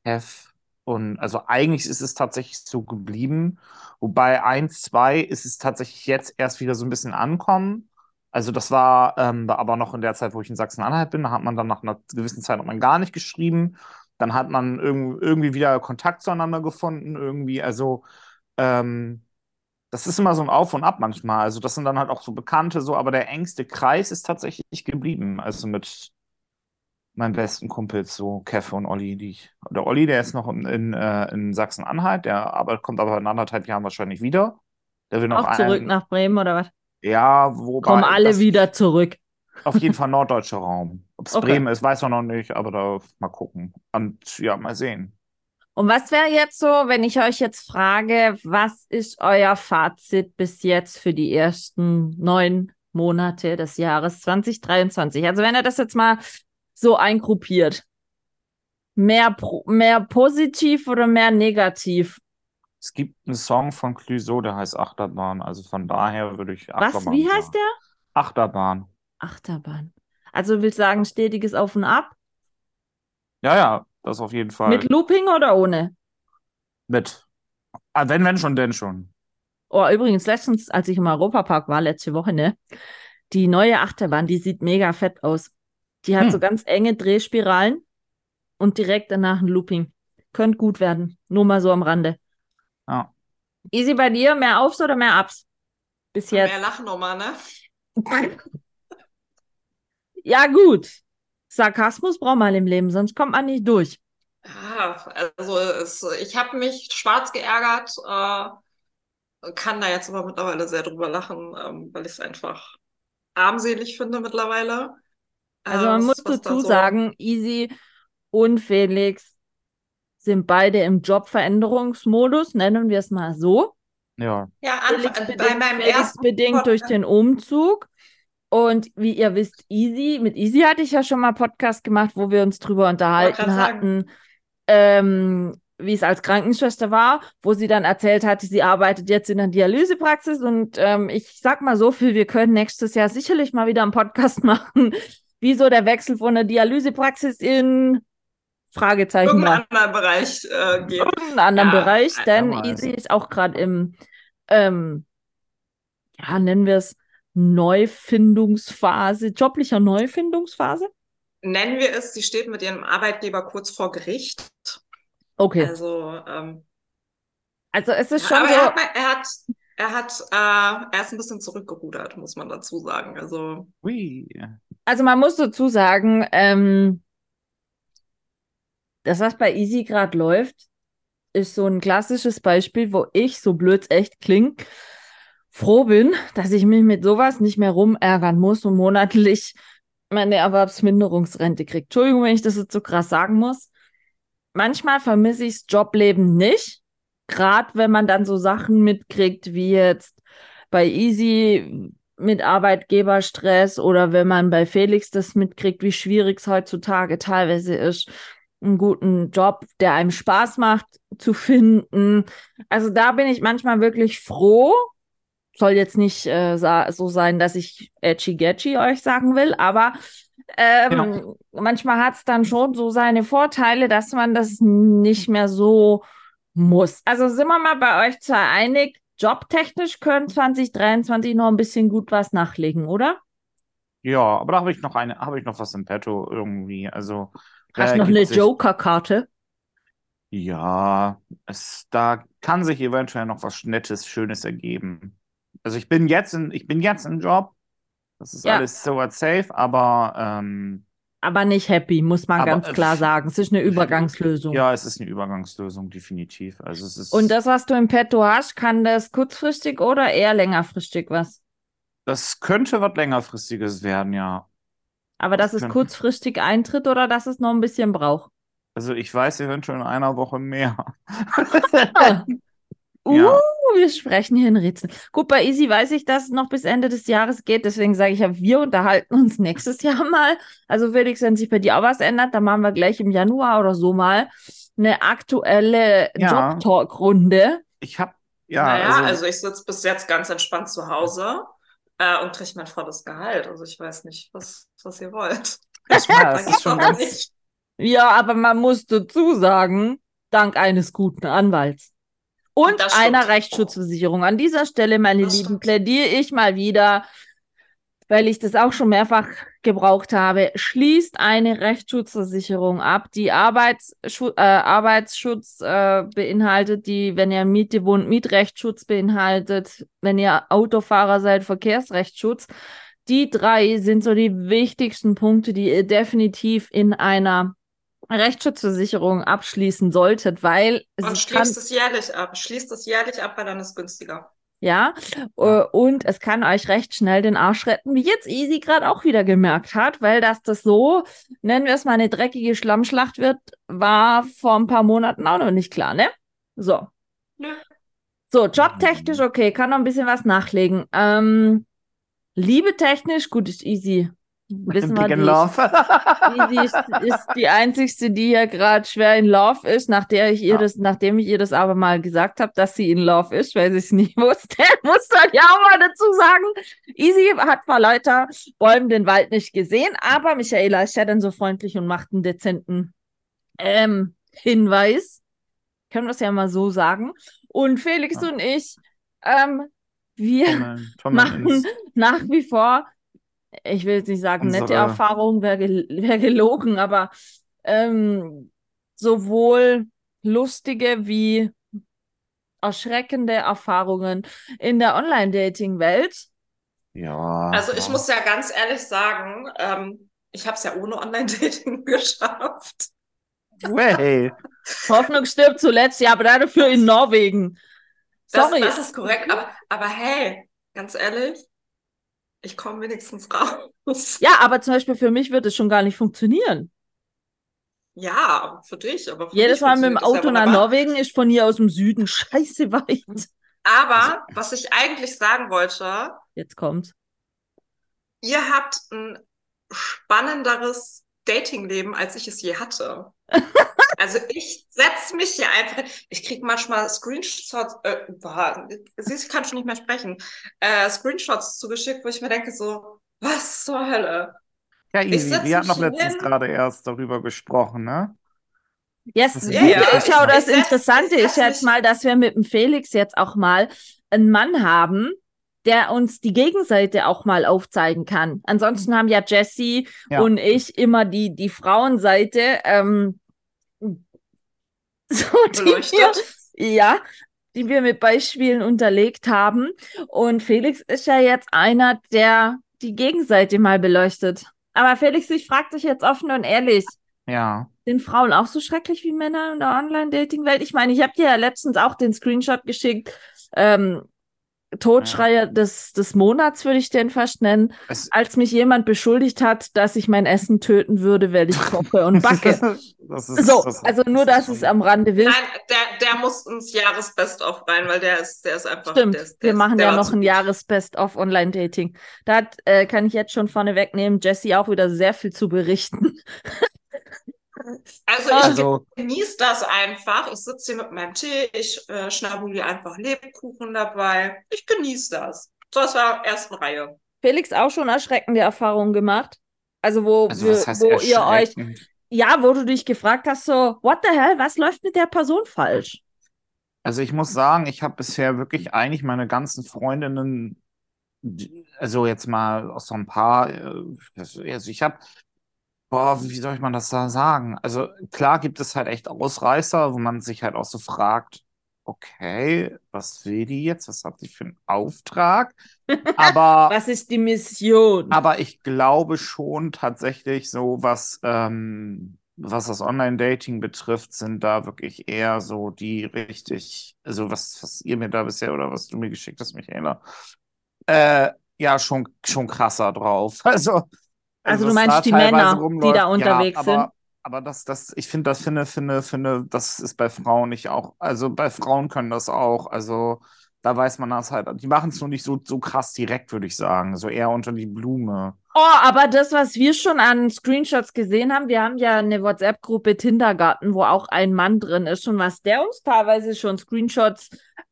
Speaker 2: Kev. Und also eigentlich ist es tatsächlich so geblieben. Wobei eins, zwei ist es tatsächlich jetzt erst wieder so ein bisschen ankommen. Also das war ähm, aber noch in der Zeit, wo ich in Sachsen-Anhalt bin, da hat man dann nach einer gewissen Zeit hat man gar nicht geschrieben. Dann hat man irg irgendwie wieder Kontakt zueinander gefunden, irgendwie. Also ähm, das ist immer so ein Auf und Ab manchmal. Also das sind dann halt auch so Bekannte, so, aber der engste Kreis ist tatsächlich geblieben. Also mit meinen besten Kumpels, so Kev und Olli, die ich, der Olli, der ist noch in, in, äh, in Sachsen-Anhalt, der aber, kommt aber in anderthalb Jahren wahrscheinlich wieder. Der will noch
Speaker 1: Auch zurück
Speaker 2: ein,
Speaker 1: nach Bremen oder was?
Speaker 2: ja, wobei
Speaker 1: Kommen alle
Speaker 2: das
Speaker 1: wieder zurück.
Speaker 2: auf jeden Fall norddeutscher Raum. Ob es
Speaker 1: Okay.
Speaker 2: Bremen ist, weiß man noch nicht, aber da mal gucken. Und ja, mal sehen.
Speaker 1: Und was wäre jetzt so, wenn ich euch jetzt frage, was ist euer Fazit bis jetzt für die ersten neun Monate des Jahres 2023? Also wenn ihr das jetzt mal so eingruppiert. Mehr, mehr positiv oder mehr negativ?
Speaker 2: Es gibt einen Song von Clouseau, der heißt Achterbahn. Also von daher würde ich
Speaker 1: Was?
Speaker 2: Achterbahn
Speaker 1: Wie heißt der?
Speaker 2: Achterbahn.
Speaker 1: Achterbahn. Also willst du sagen, stetiges Auf und Ab?
Speaker 2: Ja, ja, das auf jeden Fall.
Speaker 1: Mit Looping oder ohne?
Speaker 2: Mit. Ah, wenn, wenn schon, denn schon.
Speaker 1: Oh, übrigens, letztens, als ich im Europapark war, letzte Woche, ne? Die neue Achterbahn, die sieht mega fett aus. Die hat
Speaker 2: Hm.
Speaker 1: so ganz enge Drehspiralen und direkt danach ein Looping. Könnte gut werden. Nur mal so am Rande.
Speaker 2: Ja.
Speaker 1: Easy bei dir, mehr Aufs oder mehr Ups? Bis
Speaker 3: Mehr
Speaker 1: jetzt.
Speaker 3: Lachnummer, ne?
Speaker 1: Ja, gut. Sarkasmus braucht man im Leben, sonst kommt man nicht durch.
Speaker 3: Ja, also es, ich habe mich schwarz geärgert, äh, kann da jetzt aber mittlerweile sehr drüber lachen, ähm, weil ich es einfach armselig finde mittlerweile.
Speaker 1: Also man muss dazu
Speaker 3: so-
Speaker 1: sagen, Easy und Felix sind beide im Jobveränderungsmodus, nennen wir es mal so.
Speaker 2: Ja.
Speaker 3: Ja,
Speaker 1: Felix
Speaker 3: Anfang, bei
Speaker 1: bedingt,
Speaker 3: meinem
Speaker 1: Felix
Speaker 3: ersten
Speaker 1: bedingt durch den Umzug. Und wie ihr wisst, Easy, mit Easy hatte ich ja schon mal Podcast gemacht, wo wir uns drüber unterhalten hatten, ähm, wie es als Krankenschwester war, wo sie dann erzählt hatte, sie arbeitet jetzt in der Dialysepraxis. Und ähm, ich sag mal so viel, wir können nächstes Jahr sicherlich mal wieder einen Podcast machen, wie so der Wechsel von der Dialysepraxis in Fragezeichen
Speaker 3: irgendeinen anderen Bereich äh, geht.
Speaker 1: irgendeinen anderen
Speaker 3: Ja,
Speaker 1: Bereich, denn Easy ist auch gerade im, ähm, ja, nennen wir es Neufindungsphase, joblicher Neufindungsphase.
Speaker 3: Nennen wir es, sie steht mit ihrem Arbeitgeber kurz vor Gericht.
Speaker 1: Okay,
Speaker 3: Also, ähm,
Speaker 1: also es ist schon
Speaker 3: aber
Speaker 1: so,
Speaker 3: er hat, mal- er hat, er hat, äh, er ist ein bisschen zurückgerudert, muss man dazu sagen. Also,
Speaker 2: Ui.
Speaker 1: Also man muss dazu sagen, ähm, das, was bei Easy gerade läuft, ist so ein klassisches Beispiel, wo ich, so blöd es echt klingt, froh bin, dass ich mich mit sowas nicht mehr rumärgern muss und monatlich meine Erwerbsminderungsrente kriege. Entschuldigung, wenn ich das jetzt so krass sagen muss. Manchmal vermisse ich das Jobleben nicht, gerade wenn man dann so Sachen mitkriegt, wie jetzt bei Easy mit Arbeitgeberstress oder wenn man bei Felix das mitkriegt, wie schwierig es heutzutage teilweise ist, einen guten Job, der einem Spaß macht, zu finden. Also da bin ich manchmal wirklich froh. Soll jetzt nicht äh, so sein, dass ich edgy gadgy euch sagen will, aber ähm,
Speaker 2: Genau.
Speaker 1: manchmal hat es dann schon so seine Vorteile, dass man das nicht mehr so muss. Also sind wir mal bei euch zwar einig, jobtechnisch können 2023 noch ein bisschen gut was nachlegen, oder?
Speaker 2: Ja, aber da habe ich noch eine, habe ich noch was im Petto irgendwie. Also,
Speaker 1: Hast noch eine Joker-Karte?
Speaker 2: Ja, es, da kann sich eventuell noch was Nettes, Schönes ergeben. Also ich bin jetzt in, ich bin jetzt im Job. Das ist
Speaker 1: Ja.
Speaker 2: alles so safe, aber ähm,
Speaker 1: Aber nicht happy, muss man
Speaker 2: Aber
Speaker 1: ganz
Speaker 2: es-
Speaker 1: klar sagen. Es ist eine Übergangslösung.
Speaker 2: ja, es ist eine Übergangslösung, definitiv. Also es ist,
Speaker 1: Und das, was du im Petto hast, kann das kurzfristig oder eher längerfristig was?
Speaker 2: das könnte was längerfristiges werden, ja.
Speaker 1: Aber dass
Speaker 2: Das
Speaker 1: es
Speaker 2: kann-
Speaker 1: kurzfristig eintritt oder dass es noch ein bisschen braucht?
Speaker 2: Also ich weiß eventuell in einer Woche mehr.
Speaker 1: Uh,
Speaker 2: Ja.
Speaker 1: wir sprechen hier in Rätseln. Gut, bei Easy weiß ich, dass es noch bis Ende des Jahres geht. Deswegen sage ich ja, wir unterhalten uns nächstes Jahr mal. Also Felix, wenn sich bei dir auch was ändert, dann machen wir gleich im Januar oder so mal eine aktuelle
Speaker 2: Ja.
Speaker 1: Job-Talk-Runde.
Speaker 2: Ich habe, ja,
Speaker 3: naja,
Speaker 2: also,
Speaker 3: also, ich sitze bis jetzt ganz entspannt zu Hause äh, und kriege mein volles Gehalt. Also ich weiß nicht, was, was ihr wollt.
Speaker 2: ja,
Speaker 3: Da
Speaker 2: es ist schon
Speaker 3: aber
Speaker 2: ganz,
Speaker 3: nicht.
Speaker 1: Ja, aber man muss dazu sagen, dank eines guten Anwalts. Und einer Rechtsschutzversicherung. An dieser Stelle, meine
Speaker 3: Das
Speaker 1: Lieben,
Speaker 3: stimmt.
Speaker 1: plädiere ich mal wieder, weil ich das auch schon mehrfach gebraucht habe, schließt eine Rechtsschutzversicherung ab, die Arbeitsschu äh, Arbeitsschutz äh, beinhaltet, die, wenn ihr Miete wohnt, Mietrechtsschutz beinhaltet, wenn ihr Autofahrer seid, Verkehrsrechtsschutz. Die drei sind so die wichtigsten Punkte, die ihr definitiv in einer Rechtsschutzversicherung abschließen solltet, weil
Speaker 3: Und
Speaker 1: sie kann,
Speaker 3: schließt es jährlich ab. Schließt es jährlich ab, weil dann ist es günstiger.
Speaker 1: ja,
Speaker 2: Ja.
Speaker 1: äh, und es kann euch recht schnell den Arsch retten, wie jetzt Easy gerade auch wieder gemerkt hat, weil dass das so, nennen wir es mal eine dreckige Schlammschlacht wird, war vor ein paar Monaten auch noch nicht klar, ne? So.
Speaker 3: Nö.
Speaker 1: So, jobtechnisch, okay, kann noch ein bisschen was nachlegen. Ähm, Liebe technisch, gut, ist easy. Wissen wir,
Speaker 2: in
Speaker 1: die,
Speaker 2: Love.
Speaker 1: Easy ist, ist die einzigste, die hier gerade schwer in Love ist, nach der ich ihr
Speaker 2: Ja.
Speaker 1: das, nachdem ich ihr das aber mal gesagt habe, dass sie in Love ist, weil sie es nicht wusste, muss dann ja auch mal dazu sagen. Easy hat vor lauter Bäumen den Wald nicht gesehen, aber Michaela ist ja dann so freundlich und macht einen dezenten ähm, Hinweis. Können wir es ja mal so sagen. Und Felix
Speaker 2: Ja.
Speaker 1: und ich, ähm, wir
Speaker 2: Tummeln, tummeln
Speaker 1: machen
Speaker 2: ins-
Speaker 1: nach wie vor, ich will jetzt nicht sagen, nette
Speaker 2: Unsere-
Speaker 1: Erfahrungen wäre gel wär gelogen, aber ähm, sowohl lustige wie erschreckende Erfahrungen in der Online-Dating-Welt.
Speaker 2: Ja.
Speaker 3: Also ich muss ja ganz ehrlich sagen, ähm, ich habe es ja ohne Online-Dating geschafft.
Speaker 2: Way.
Speaker 1: Hoffnung stirbt zuletzt, ja, aber dafür in Norwegen.
Speaker 3: Das,
Speaker 1: Sorry.
Speaker 3: das ist korrekt, aber, aber hey, ganz ehrlich, Ich komme wenigstens raus.
Speaker 1: Ja, aber zum Beispiel für mich wird es schon gar nicht funktionieren.
Speaker 3: Ja, für dich, aber für
Speaker 1: Jedes Mal mit dem Auto
Speaker 3: ja
Speaker 1: nach. Norwegen ist von hier aus dem Süden scheiße weit.
Speaker 3: Aber was ich eigentlich sagen wollte,
Speaker 1: Jetzt kommt's.
Speaker 3: ihr habt ein spannenderes Datingleben, als ich es je hatte. Also ich setze mich hier einfach, ich kriege manchmal Screenshots, äh, boah, siehst, ich kann schon nicht mehr sprechen, äh, Screenshots zugeschickt, wo ich mir denke so, was zur Hölle?
Speaker 2: Ja,
Speaker 3: Ich
Speaker 2: easy. Wir hatten noch letztens
Speaker 3: hin.
Speaker 2: gerade erst darüber gesprochen, ne?
Speaker 1: Yes,
Speaker 2: Das
Speaker 1: das
Speaker 2: ist
Speaker 3: Ja, ja, ich-
Speaker 1: oder das Interessante
Speaker 3: ich
Speaker 1: ist jetzt mal, dass wir mit dem Felix jetzt auch mal einen Mann haben, der uns die Gegenseite auch mal aufzeigen kann. Ansonsten haben ja Jessie
Speaker 2: Ja.
Speaker 1: und ich immer die, die Frauenseite, ähm, so die wir, ja, die wir mit Beispielen unterlegt haben. Und Felix ist ja jetzt einer, der die Gegenseite mal beleuchtet. Aber Felix, ich frage dich jetzt offen und ehrlich,
Speaker 2: Ja.
Speaker 1: sind Frauen auch so schrecklich wie Männer in der Online-Dating-Welt? Ich meine, ich habe dir ja letztens auch den Screenshot geschickt. Ähm, Totschreier des, des Monats würde ich den fast nennen,
Speaker 2: Es,
Speaker 1: als mich jemand beschuldigt hat, dass ich mein Essen töten würde, weil ich koche und backe.
Speaker 2: das ist,
Speaker 1: So,
Speaker 2: das,
Speaker 1: also nur,
Speaker 2: das
Speaker 1: dass
Speaker 2: ist
Speaker 1: es am Rande wisst.
Speaker 3: Nein, der, der muss ins Jahresbest-of rein, weil der ist, der ist einfach.
Speaker 1: Stimmt,
Speaker 3: der ist, der
Speaker 1: wir
Speaker 3: ist-
Speaker 1: machen
Speaker 3: der
Speaker 1: ja noch ein. Jahresbest-of Online-Dating. Da hat, äh, kann ich jetzt schon vorne wegnehmen, Jessie auch wieder sehr viel zu berichten.
Speaker 3: Also ich
Speaker 2: Also,
Speaker 3: genieße das einfach. Ich sitze hier mit meinem Tee, ich äh, schnabuliere einfach Lebkuchen dabei. Ich genieße das. So, das war erste Reihe.
Speaker 1: Felix auch schon erschreckende Erfahrungen gemacht. Also wo,
Speaker 2: also
Speaker 1: wir,
Speaker 2: was heißt
Speaker 1: wo ihr euch? Ja, wo du dich gefragt hast, so, what the hell, was läuft mit der Person falsch?
Speaker 2: Also ich muss sagen, ich habe bisher wirklich eigentlich meine ganzen Freundinnen, also jetzt mal aus so ein paar, äh, also ich habe, boah, wie soll ich man das da sagen? Also klar gibt es halt echt Ausreißer, wo man sich halt auch so fragt, okay, was will die jetzt? Was hat sie für einen Auftrag? Aber
Speaker 1: Was ist die Mission?
Speaker 2: Aber ich glaube schon tatsächlich so, was, ähm, was das Online-Dating betrifft, sind da wirklich eher so die richtig, also was, was ihr mir da bisher oder was du mir geschickt hast, Michaela, äh, ja, schon, schon krasser drauf. Also,
Speaker 1: Also du
Speaker 2: was
Speaker 1: meinst die Männer, die
Speaker 2: rumläuft,
Speaker 1: da unterwegs
Speaker 2: ja,
Speaker 1: sind?
Speaker 2: aber, aber das, das, ich finde, das finde, finde, finde, das ist bei Frauen nicht auch, also bei Frauen können das auch, also da weiß man das halt, die machen es nur nicht so, so krass direkt, würde ich sagen, so eher unter die Blume.
Speaker 1: Oh, aber das, was wir schon an Screenshots gesehen haben, wir haben ja eine WhatsApp-Gruppe Tindergarten, wo auch ein Mann drin ist und was der uns teilweise schon Screenshots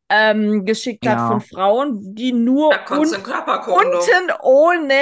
Speaker 1: ähm, geschickt hat
Speaker 2: Ja.
Speaker 1: von Frauen, die nur
Speaker 3: du
Speaker 1: un unten ohne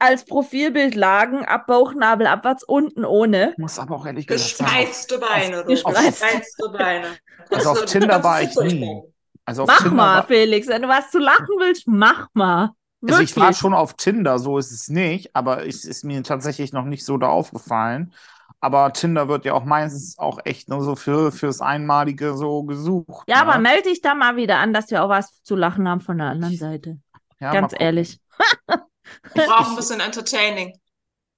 Speaker 1: als Profilbild lagen, ab Bauchnabel abwärts, unten ohne.
Speaker 2: Ich muss aber auch ehrlich gesagt
Speaker 3: Gespreizte Beine, du.
Speaker 1: Gespreizte.
Speaker 3: Beine.
Speaker 2: Also auf Tinder war ich nie. also
Speaker 1: Mach
Speaker 2: Tinder
Speaker 1: mal, Felix, wenn du was zu lachen willst, mach mal.
Speaker 2: also ich war
Speaker 1: Wirklich.
Speaker 2: schon auf Tinder, so ist es nicht, aber es ist mir tatsächlich noch nicht so da aufgefallen. Aber Tinder wird ja auch meistens auch echt nur so für, fürs Einmalige so gesucht.
Speaker 1: Ja, aber
Speaker 2: ne?
Speaker 1: melde dich da mal wieder an, dass wir auch was zu lachen haben von der anderen Seite.
Speaker 2: Ja,
Speaker 1: Ganz ehrlich.
Speaker 3: Ich brauche ein bisschen Entertaining.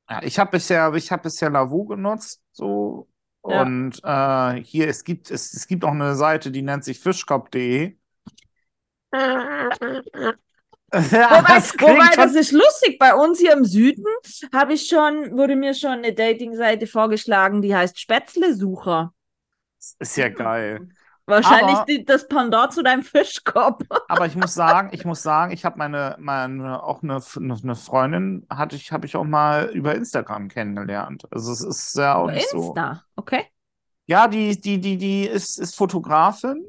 Speaker 2: Ja, ich habe bisher, ich habe bisher Lavu genutzt, so.
Speaker 1: Ja.
Speaker 2: Und äh, hier, es gibt, es, es gibt auch eine Seite, die nennt sich fischkopf.de. Ja,
Speaker 1: Wobei,
Speaker 2: das
Speaker 1: wobei das ist lustig. Bei uns hier im Süden habe ich schon, wurde mir schon eine Dating-Seite vorgeschlagen, die heißt Spätzlesucher.
Speaker 2: ist ja geil.
Speaker 1: Wahrscheinlich
Speaker 2: Aber-
Speaker 1: die, das Pendant zu deinem Fischkopf.
Speaker 2: Aber ich muss sagen, ich muss sagen, ich habe meine, meine, auch eine, eine Freundin, hatte ich, habe ich auch mal über Instagram kennengelernt. Also es ist ja auch
Speaker 1: Über
Speaker 2: nicht so.
Speaker 1: Insta, okay?
Speaker 2: Ja, die, die, die, die ist, ist Fotografin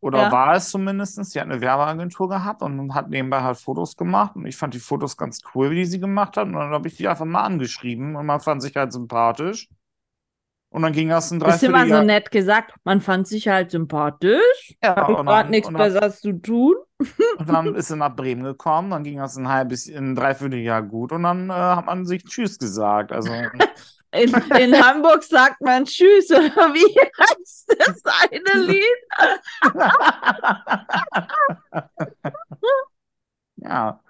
Speaker 2: oder
Speaker 1: Ja.
Speaker 2: war es zumindest. Die hat eine Werbeagentur gehabt und hat nebenbei halt Fotos gemacht. Und ich fand die Fotos ganz cool, wie die sie gemacht hat. Und dann habe ich die einfach mal angeschrieben und man fand sich halt sympathisch. Und dann ging das ein
Speaker 1: Das ist immer so
Speaker 2: Dreivierteljahr.
Speaker 1: nett gesagt. Man fand sich halt sympathisch.
Speaker 2: Ja,
Speaker 1: Habe ich gerade nichts Besseres zu tun.
Speaker 2: Und dann ist sie nach Bremen gekommen, dann ging das ein halbes, ein Dreivierteljahr gut und dann äh, hat man sich Tschüss gesagt. Also,
Speaker 1: In, in Hamburg sagt man Tschüss, oder wie heißt das eine Lied?
Speaker 2: ja.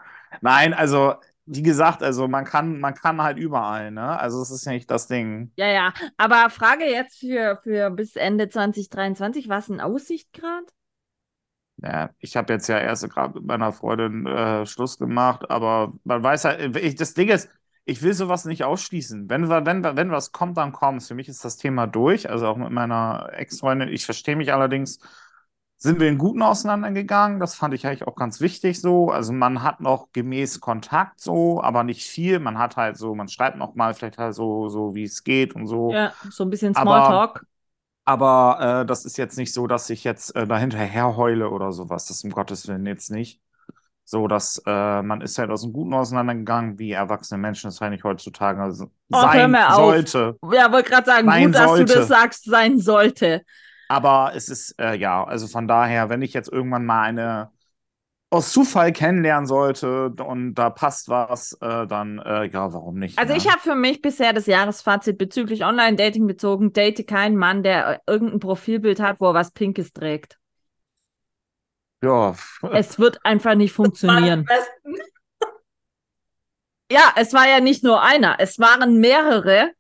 Speaker 2: Nein, also, wie gesagt, also man kann, man kann halt überall, ne? Also es ist nicht das Ding.
Speaker 1: Ja, ja. Aber Frage jetzt für, für bis Ende 2023, was in Aussicht gerade?
Speaker 2: Ja, ich habe jetzt ja erst gerade mit meiner Freundin äh, Schluss gemacht, aber man weiß halt, ich, das Ding ist, ich will sowas nicht ausschließen. Wenn, wenn, wenn was kommt, dann kommt Für mich ist das Thema durch, also auch mit meiner Ex-Freundin. Ich verstehe mich allerdings, sind wir in Guten auseinandergegangen. Das fand ich eigentlich auch ganz wichtig so. Also man hat noch gemäß Kontakt so, aber nicht viel. Man hat halt so, man schreibt noch mal vielleicht halt so, so wie es geht und so.
Speaker 1: Ja, so ein bisschen Smalltalk.
Speaker 2: Aber äh, das ist jetzt nicht so, dass ich jetzt äh, dahinter herheule oder sowas. Das um Gottes Willen jetzt nicht. So, dass äh, man ist halt aus dem Guten auseinandergegangen, wie erwachsene Menschen das eigentlich heutzutage also oh, sein sollte.
Speaker 1: Ja, wollte gerade sagen, gut, dass sollte. du das sagst, sein sollte.
Speaker 2: Aber es ist, äh, ja, also von daher, wenn ich jetzt irgendwann mal eine aus Zufall kennenlernen sollte und da passt was, äh, dann äh, ja, warum nicht?
Speaker 1: Also
Speaker 2: ne?
Speaker 1: ich habe für mich bisher das Jahresfazit bezüglich Online-Dating bezogen, date keinen Mann, der äh, irgendein Profilbild hat, wo er was Pinkes trägt.
Speaker 2: Ja.
Speaker 1: Es wird einfach nicht funktionieren. Ja, es war ja nicht nur einer, es waren mehrere.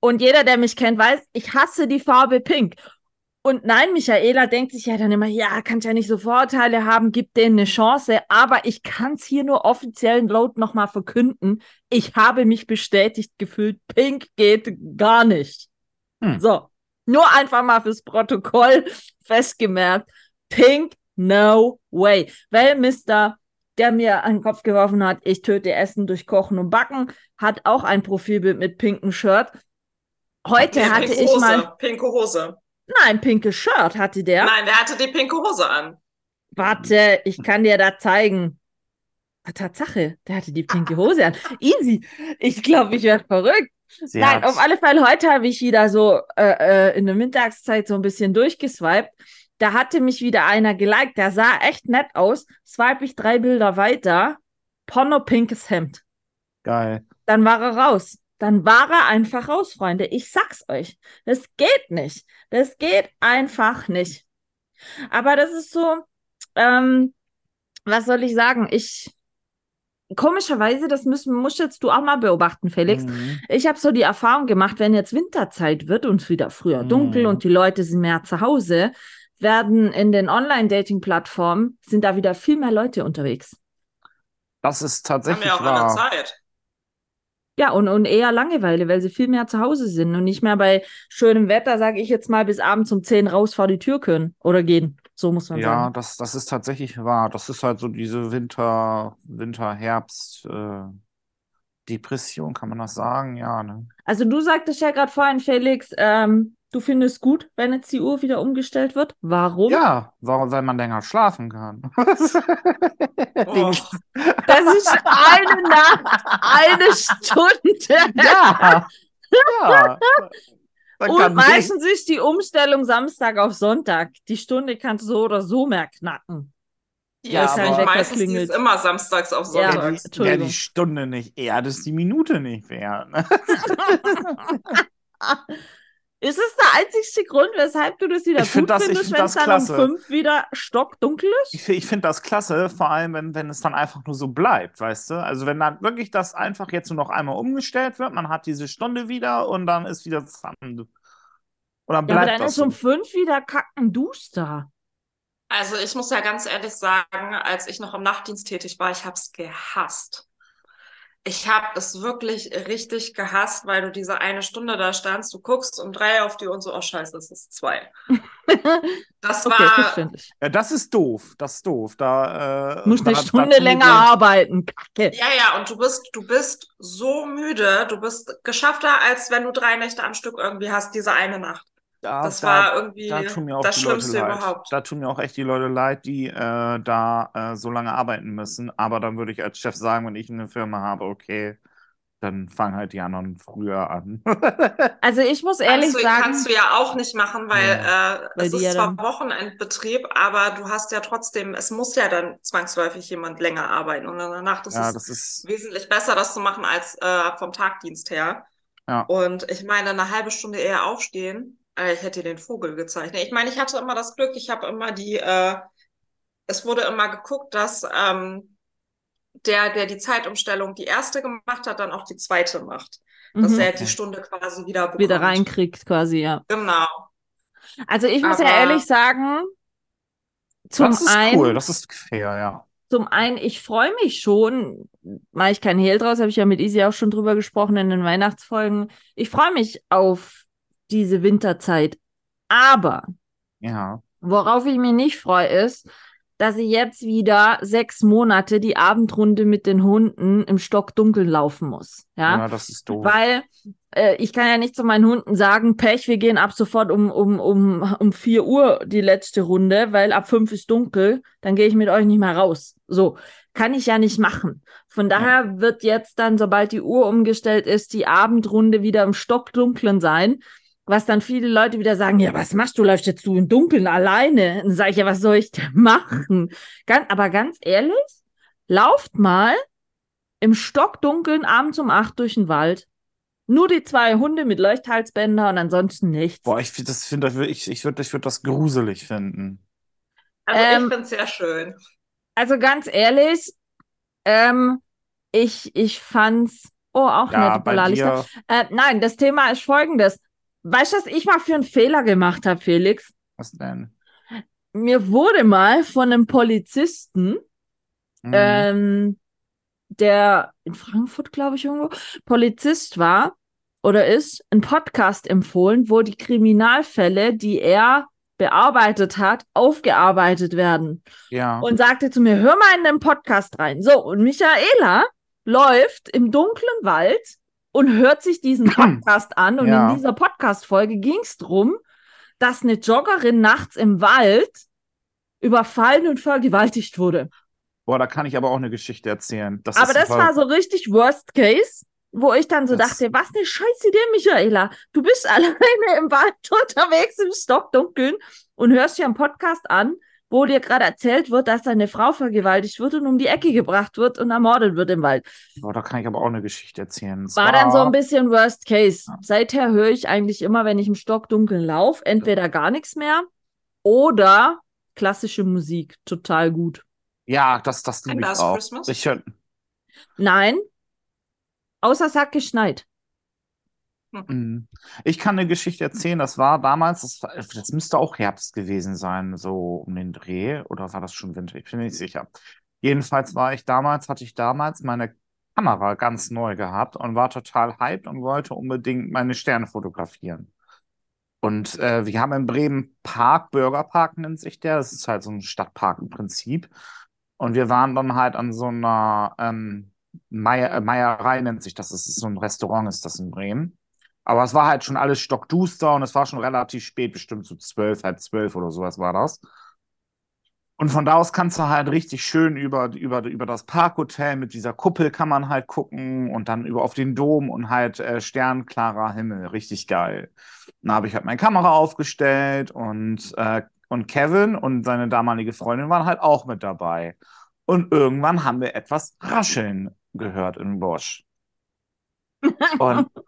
Speaker 1: Und jeder, der mich kennt, weiß, ich hasse die Farbe Pink. Und nein, Michaela denkt sich ja dann immer, ja, kann ja nicht so Vorurteile haben, gibt denen eine Chance. Aber ich kann es hier nur offiziellen Load nochmal verkünden. Ich habe mich bestätigt gefühlt, Pink geht gar nicht. Hm. So, nur einfach mal fürs Protokoll festgemerkt. Pink, no way. Weil Mister, der mir an den Kopf geworfen hat, ich töte Essen durch Kochen und Backen, hat auch ein Profilbild mit pinkem Shirt. Heute ja, hatte ich mal.
Speaker 3: Pinke Hose.
Speaker 1: Nein, pinke Shirt hatte der.
Speaker 3: Nein, der hatte die pinke Hose an.
Speaker 1: Warte, ich kann dir da zeigen. Ah, Tatsache, der hatte die pinke Hose an. Easy. Ich glaube, ich werde verrückt. Sie Nein, hat's. auf alle Fälle, heute habe ich wieder so äh, äh, in der Mittagszeit so ein bisschen durchgeswiped. Da hatte mich wieder einer geliked, der sah echt nett aus. Swipe ich drei Bilder weiter. Porno pinkes Hemd.
Speaker 2: Geil.
Speaker 1: Dann war er raus dann war er einfach raus, Freunde. Ich sag's euch. Das geht nicht. Das geht einfach nicht. Aber das ist so, ähm, was soll ich sagen? Ich, komischerweise, das müssen, musst jetzt du auch mal beobachten, Felix. Mhm. Ich habe so die Erfahrung gemacht, wenn jetzt Winterzeit wird und es wieder früher mhm. dunkel und die Leute sind mehr zu Hause, werden in den Online-Dating-Plattformen, sind da wieder viel mehr Leute unterwegs.
Speaker 2: Das ist tatsächlich Haben wir auch wahr. Zeit.
Speaker 1: Ja, und, und eher Langeweile, weil sie viel mehr zu Hause sind und nicht mehr bei schönem Wetter, sage ich jetzt mal, bis abends um 10 raus vor die Tür können oder gehen. So muss man
Speaker 2: ja,
Speaker 1: sagen.
Speaker 2: Ja, das, das ist tatsächlich wahr. Das ist halt so diese Winter, Winter, Herbst, äh, Depression, kann man das sagen? Ja, ne?
Speaker 1: Also du sagtest ja gerade vorhin, Felix, ähm, Du findest gut, wenn jetzt die Uhr wieder umgestellt wird? Warum?
Speaker 2: Ja, warum, weil man länger schlafen kann. Oh.
Speaker 1: Das ist eine Nacht, eine Stunde.
Speaker 2: Ja. ja.
Speaker 1: Und meistens ist die Umstellung Samstag auf Sonntag. Die Stunde kannst du so oder so mehr knacken.
Speaker 3: Ja, ja aber meistens ist immer samstags auf Sonntag.
Speaker 2: Ja, ja, die Stunde nicht eher, das ist die Minute nicht wert.
Speaker 1: Ist es der einzigste Grund, weshalb du das wieder ich gut das, findest, wenn es dann klasse. um fünf wieder stockdunkel ist?
Speaker 2: Ich, ich finde das klasse, vor allem, wenn, wenn es dann einfach nur so bleibt, weißt du? Also wenn dann wirklich das einfach jetzt nur noch einmal umgestellt wird, man hat diese Stunde wieder und dann ist wieder dran.
Speaker 1: Oder bleibt ja, aber dann ist so. um fünf wieder kacken duster.
Speaker 3: Also ich muss ja ganz ehrlich sagen, als ich noch im Nachtdienst tätig war, ich habe es gehasst. Ich habe es wirklich richtig gehasst, weil du diese eine Stunde da standst, du guckst um drei auf die und so, oh scheiße, es ist zwei. Das okay, war.
Speaker 2: Ja, das ist doof. Das ist doof. Da
Speaker 1: äh, musst eine Stunde länger arbeiten.
Speaker 3: Kacke. Ja, ja, und du bist, du bist so müde, du bist geschaffter, als wenn du drei Nächte am Stück irgendwie hast, diese eine Nacht. Da, das da, war irgendwie da das Schlimmste überhaupt.
Speaker 2: Da tun mir auch echt die Leute leid, die äh, da äh, so lange arbeiten müssen. Aber dann würde ich als Chef sagen, wenn ich eine Firma habe, okay, dann fangen halt die anderen früher an.
Speaker 1: also ich muss ehrlich
Speaker 3: kannst
Speaker 1: du, sagen.
Speaker 3: Kannst du ja auch nicht machen, weil, ja. äh, weil es ist ja zwar Wochenendbetrieb, aber du hast ja trotzdem, es muss ja dann zwangsläufig jemand länger arbeiten. Und danach das ja, ist das ist wesentlich besser, das zu machen als äh, vom Tagdienst her. Ja. Und ich meine, eine halbe Stunde eher aufstehen ich hätte den Vogel gezeichnet. Ich meine, ich hatte immer das Glück, ich habe immer die, äh, es wurde immer geguckt, dass ähm, der, der die Zeitumstellung die erste gemacht hat, dann auch die zweite macht. Dass mhm. er die Stunde quasi wieder bekommt.
Speaker 1: Wieder reinkriegt, quasi, ja.
Speaker 3: Genau.
Speaker 1: Also ich muss Aber, ja ehrlich sagen, zum
Speaker 2: das ist
Speaker 1: einen,
Speaker 2: cool, das ist fair, ja.
Speaker 1: zum einen, ich freue mich schon, mache ich keinen Hehl draus, habe ich ja mit Isi auch schon drüber gesprochen in den Weihnachtsfolgen. Ich freue mich auf diese Winterzeit. Aber
Speaker 2: Ja.
Speaker 1: worauf ich mich nicht freue, ist, dass ich jetzt wieder sechs Monate die Abendrunde mit den Hunden im Stockdunkeln laufen muss. Ja.
Speaker 2: Ja, das ist doof.
Speaker 1: Weil äh, ich kann ja nicht zu meinen Hunden sagen, Pech, wir gehen ab sofort um, um, um, um 4 Uhr die letzte Runde, weil ab 5 ist dunkel, dann gehe ich mit euch nicht mehr raus. So, kann ich ja nicht machen. Von daher wird jetzt dann, sobald die Uhr umgestellt ist, die Abendrunde wieder im Stockdunklen sein. Was dann viele Leute wieder sagen, ja, was machst du? Läufst jetzt du im Dunkeln alleine? Dann sage ich, ja, was soll ich denn machen? Ganz, aber ganz ehrlich, lauft mal im Stockdunkeln abends um 8 durch den Wald. Nur die zwei Hunde mit Leuchthalsbänder und ansonsten nichts.
Speaker 2: Boah, ich find- das finde ich, ich würde ich würd das gruselig finden.
Speaker 3: Also
Speaker 1: Ähm,
Speaker 3: ich finde es sehr schön.
Speaker 1: Also ganz ehrlich, ähm, ich, ich fand's. Oh, auch
Speaker 2: Ja,
Speaker 1: nette
Speaker 2: bei
Speaker 1: Polarlichter.
Speaker 2: dir,
Speaker 1: Äh, nein, das Thema ist folgendes. Weißt du, was ich mal für einen Fehler gemacht habe, Felix?
Speaker 2: was denn?
Speaker 1: Mir wurde mal von einem Polizisten,
Speaker 2: Mhm.
Speaker 1: ähm, der in Frankfurt, glaube ich, irgendwo Polizist war oder ist, ein Podcast empfohlen, wo die Kriminalfälle, die er bearbeitet hat, aufgearbeitet werden.
Speaker 2: ja.
Speaker 1: Und sagte zu mir, hör mal in den Podcast rein. So, und Michaela läuft im dunklen Wald und hört sich diesen Podcast an. Und
Speaker 2: Ja.
Speaker 1: in dieser Podcast-Folge ging es darum, dass eine Joggerin nachts im Wald überfallen und vergewaltigt wurde.
Speaker 2: Boah, da kann ich aber auch eine Geschichte erzählen. Das
Speaker 1: Aber das war so richtig Worst Case, wo ich dann so
Speaker 2: Das-
Speaker 1: dachte, was eine scheiß Idee, Michaela. Du bist alleine im Wald unterwegs im Stockdunkeln und hörst dir einen Podcast an, wo dir gerade erzählt wird, dass deine Frau vergewaltigt wird und um die Ecke gebracht wird und ermordet wird im Wald.
Speaker 2: Boah, da kann ich aber auch eine Geschichte erzählen. Es
Speaker 1: War dann so ein bisschen Worst Case. Seither höre ich eigentlich immer, wenn ich im Stockdunkeln laufe, entweder gar nichts mehr oder klassische Musik. Total gut.
Speaker 2: Ja, das, das liebe ich auch.
Speaker 3: Christmas?
Speaker 2: Ich hör,
Speaker 1: Nein, außer es hat geschneit.
Speaker 2: Mhm. Ich kann eine Geschichte erzählen, das war damals, das, war, das müsste auch Herbst gewesen sein, so um den Dreh, oder war das schon Winter? Ich bin mir nicht sicher. Jedenfalls war ich damals, hatte ich damals meine Kamera ganz neu gehabt und war total hyped und wollte unbedingt meine Sterne fotografieren. Und äh, wir haben in Bremen Park, Bürgerpark nennt sich der, das ist halt so ein Stadtpark im Prinzip. Und wir waren dann halt an so einer ähm, Meier, äh, Meierei nennt sich das, das ist so ein Restaurant ist das in Bremen. Aber es war halt schon alles stockduster und es war schon relativ spät, bestimmt so zwölf, halb zwölf oder sowas war das. Und von da aus kannst du halt richtig schön über, über, über das Parkhotel mit dieser Kuppel kann man halt gucken und dann über auf den Dom und halt äh, sternklarer Himmel, richtig geil. Dann habe ich halt meine Kamera aufgestellt und, äh, und Kevin und seine damalige Freundin waren halt auch mit dabei. Und irgendwann haben wir etwas rascheln gehört im Busch. Und,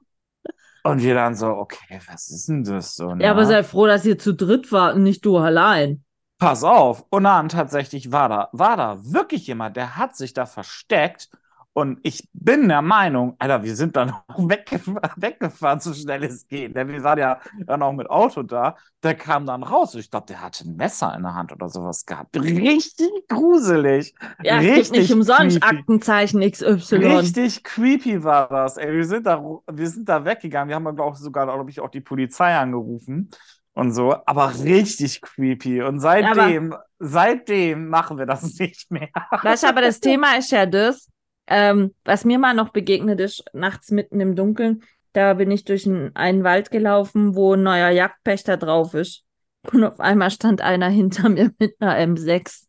Speaker 2: und wir dann so, okay, was ist denn das so?
Speaker 1: Ja, aber
Speaker 2: ne?
Speaker 1: sei froh, dass ihr zu dritt wart und nicht du allein.
Speaker 2: Pass auf. Und dann tatsächlich war da, war da wirklich jemand, der hat sich da versteckt. Und ich bin der Meinung, Alter, wir sind dann auch weggefahren, weggefahren, so schnell es geht. Denn wir waren ja dann auch mit Auto da. Der kam dann raus. Ich glaube, der hatte ein Messer in der Hand oder sowas gehabt. Richtig gruselig.
Speaker 1: Ja, es gibt
Speaker 2: Richtig
Speaker 1: nicht umsonst
Speaker 2: creepy.
Speaker 1: Aktenzeichen XY.
Speaker 2: Richtig creepy war das. Ey, wir sind da, wir sind da weggegangen. Wir haben, glaube ich, sogar, glaube ich, auch die Polizei angerufen und so. Aber richtig creepy. Und seitdem, seitdem machen wir das nicht mehr.
Speaker 1: Weißt du, aber das Thema ist ja das, ähm, was mir mal noch begegnet ist, nachts mitten im Dunkeln. Da bin ich durch einen, einen Wald gelaufen, wo ein neuer Jagdpächter drauf ist. Und auf einmal stand einer hinter mir mit einer M6.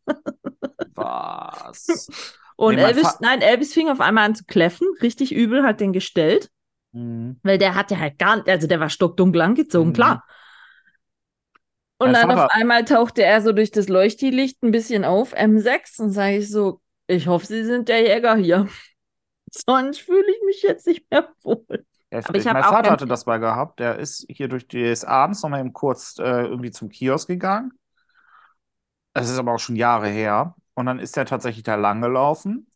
Speaker 2: Was?
Speaker 1: Und
Speaker 2: Nee,
Speaker 1: Elvis, nein, Elvis fing auf einmal an zu kläffen. Richtig übel, hat den gestellt.
Speaker 2: Mhm.
Speaker 1: Weil der hatte halt gar nicht, also der war stockdunkel angezogen,
Speaker 2: Mhm.
Speaker 1: klar. Und
Speaker 2: Mein
Speaker 1: dann auf einmal tauchte er so durch das Leuchtdilicht ein bisschen auf, M6, und sage ich so, ich hoffe, Sie sind der Jäger hier. Sonst fühle ich mich jetzt nicht mehr wohl.
Speaker 2: Heftig.
Speaker 1: ich
Speaker 2: mein Vater hatte das mal gehabt. Der ist hier durch die ist abends nochmal eben kurz äh, irgendwie zum Kiosk gegangen. Es ist aber auch schon Jahre her. Und dann ist er tatsächlich da lang gelaufen.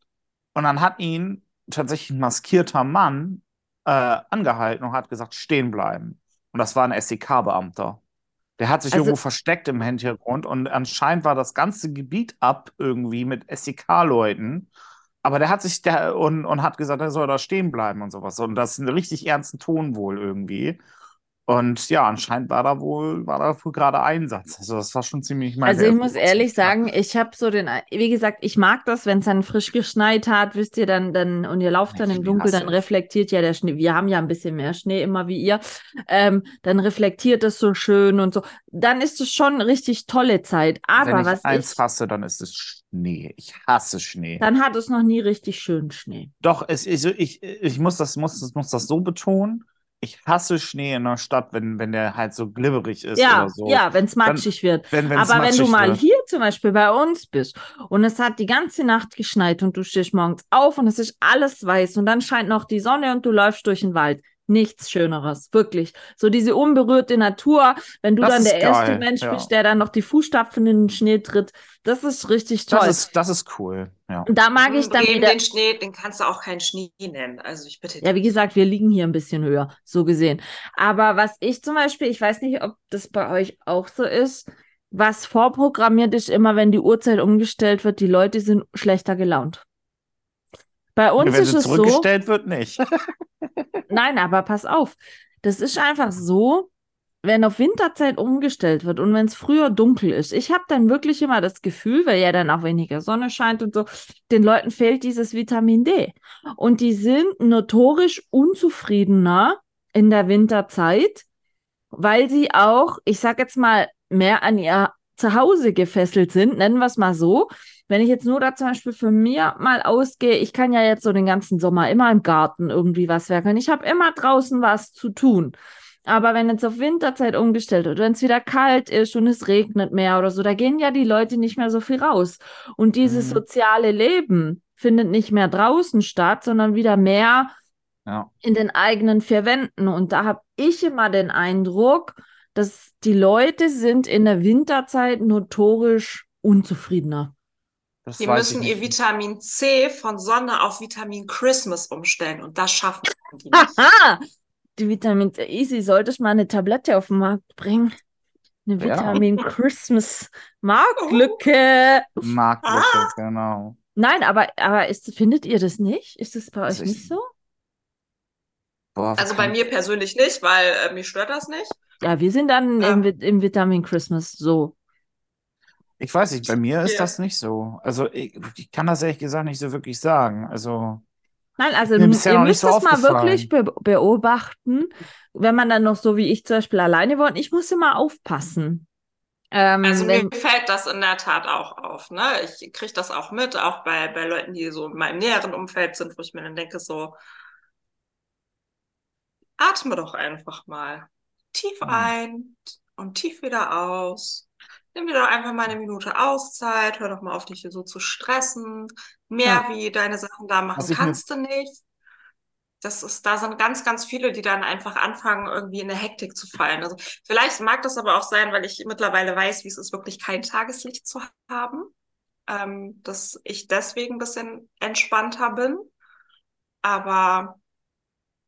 Speaker 2: Und dann hat ihn tatsächlich ein maskierter Mann äh, angehalten und hat gesagt, stehen bleiben. Und das war ein SEK-Beamter. Der hat sich
Speaker 1: Also-
Speaker 2: irgendwo versteckt im Hintergrund und anscheinend war das ganze Gebiet ab irgendwie mit SEK-Leuten. Aber der hat sich der und, und hat gesagt, er soll da stehen bleiben und sowas. Und das ist ein richtig ernsten Ton wohl irgendwie. Und ja, anscheinend war da wohl, war da wohl gerade Einsatz. Also das war schon ziemlich meine
Speaker 1: Also ich muss ehrlich sagen, ich habe so den, wie gesagt, ich mag das, wenn es dann frisch geschneit hat, wisst ihr, dann, dann, und ihr lauft dann im Dunkeln, dann reflektiert ja der Schnee. Wir haben ja ein bisschen mehr Schnee immer wie ihr. Ähm, dann reflektiert es so schön und so. Dann ist es schon richtig tolle Zeit. Aber
Speaker 2: Wenn ich
Speaker 1: was
Speaker 2: eins
Speaker 1: ich,
Speaker 2: hasse, dann ist es Schnee. Ich hasse Schnee.
Speaker 1: dann hat es noch nie richtig schön Schnee.
Speaker 2: Doch, es, ich, ich, ich muss das, muss, muss das so betonen. Ich hasse Schnee in der Stadt, wenn, wenn der halt so glibberig ist
Speaker 1: Ja,
Speaker 2: oder so.
Speaker 1: ja, wenn es matschig wird.
Speaker 2: Wenn,
Speaker 1: Aber wenn du mal
Speaker 2: wird.
Speaker 1: hier zum Beispiel bei uns bist und es hat die ganze Nacht geschneit und du stehst morgens auf und es ist alles weiß und dann scheint noch die Sonne und du läufst durch den Wald. Nichts Schöneres, wirklich. So diese unberührte Natur, wenn du
Speaker 2: Das
Speaker 1: dann der erste
Speaker 2: geil,
Speaker 1: Mensch
Speaker 2: ja.
Speaker 1: bist, der dann noch die Fußstapfen in den Schnee tritt, das ist richtig toll.
Speaker 2: Das ist, das ist cool. Ja.
Speaker 1: und da mag ich dann wieder.
Speaker 3: den Schnee, den kannst du auch keinen Schnee nennen. Also ich bitte
Speaker 1: Ja, wie gesagt, wir liegen hier ein bisschen höher, so gesehen. Aber was ich zum Beispiel, ich weiß nicht, ob das bei euch auch so ist, was vorprogrammiert ist, immer wenn die Uhrzeit umgestellt wird, die Leute sind schlechter gelaunt. Bei uns
Speaker 2: Wenn
Speaker 1: ist
Speaker 2: sie
Speaker 1: es so,
Speaker 2: zurückgestellt wird, nicht.
Speaker 1: nein, aber pass auf, das ist einfach so, wenn auf Winterzeit umgestellt wird und wenn es früher dunkel ist, ich habe dann wirklich immer das Gefühl, weil ja dann auch weniger Sonne scheint und so, den Leuten fehlt dieses Vitamin D. Und die sind notorisch unzufriedener in der Winterzeit, weil sie auch, ich sag jetzt mal, mehr an ihr Zuhause gefesselt sind, nennen wir es mal so. Wenn ich jetzt nur da zum Beispiel für mir mal ausgehe, ich kann ja jetzt so den ganzen Sommer immer im Garten irgendwie was werkeln. Ich habe immer draußen was zu tun. Aber wenn jetzt auf Winterzeit umgestellt wird, wenn es wieder kalt ist und es regnet mehr oder so, da gehen ja die Leute nicht mehr so viel raus. Und dieses
Speaker 2: Mhm.
Speaker 1: soziale Leben findet nicht mehr draußen statt, sondern wieder mehr
Speaker 2: Ja.
Speaker 1: in den eigenen vier Wänden. Und da habe ich immer den Eindruck, dass die Leute sind in der Winterzeit notorisch unzufriedener.
Speaker 2: Das
Speaker 3: Die müssen ihr. Vitamin C von Sonne auf Vitamin Christmas umstellen und das schaffen die nicht.
Speaker 1: Haha! Die Vitamin C. Easy, solltest mal eine Tablette auf den Markt bringen. Eine
Speaker 2: Ja.
Speaker 1: Vitamin Christmas Marktlücke.
Speaker 2: Marktlücke, genau.
Speaker 1: Nein, aber, aber ist, findet ihr das nicht? Ist es bei euch
Speaker 2: Also ich-
Speaker 1: nicht so?
Speaker 2: Boah,
Speaker 3: Also bei mir persönlich nicht, weil äh, mich stört das nicht.
Speaker 1: Ja, wir sind dann
Speaker 3: Ja.
Speaker 1: im, im Vitamin Christmas so.
Speaker 2: Ich weiß nicht, bei mir ist
Speaker 3: Ja.
Speaker 2: das nicht so. Also ich, ich kann das ehrlich gesagt nicht so wirklich sagen. Also
Speaker 1: Nein, also ihr müsst
Speaker 2: so
Speaker 1: das mal wirklich be beobachten, wenn man dann noch so wie ich zum Beispiel alleine wohnt. Ich muss immer aufpassen. Ähm,
Speaker 3: Also
Speaker 1: wenn,
Speaker 3: mir fällt das in der Tat auch auf. Ne? Ich kriege das auch mit, auch bei, bei Leuten, die so in meinem näheren Umfeld sind, wo ich mir dann denke, so, atme doch einfach mal. Tief
Speaker 2: Hm.
Speaker 3: ein und tief wieder aus. Nimm dir doch einfach mal eine Minute Auszeit, hör doch mal auf, dich hier so zu stressen. Mehr
Speaker 1: Ja.
Speaker 3: wie deine Sachen da machen
Speaker 2: mir-
Speaker 3: kannst du nicht. Das ist, da sind ganz, ganz viele, die dann einfach anfangen, irgendwie in eine Hektik zu fallen. Also vielleicht mag das aber auch sein, weil ich mittlerweile weiß, wie es ist, wirklich kein Tageslicht zu haben. Ähm, dass ich deswegen ein bisschen entspannter bin. Aber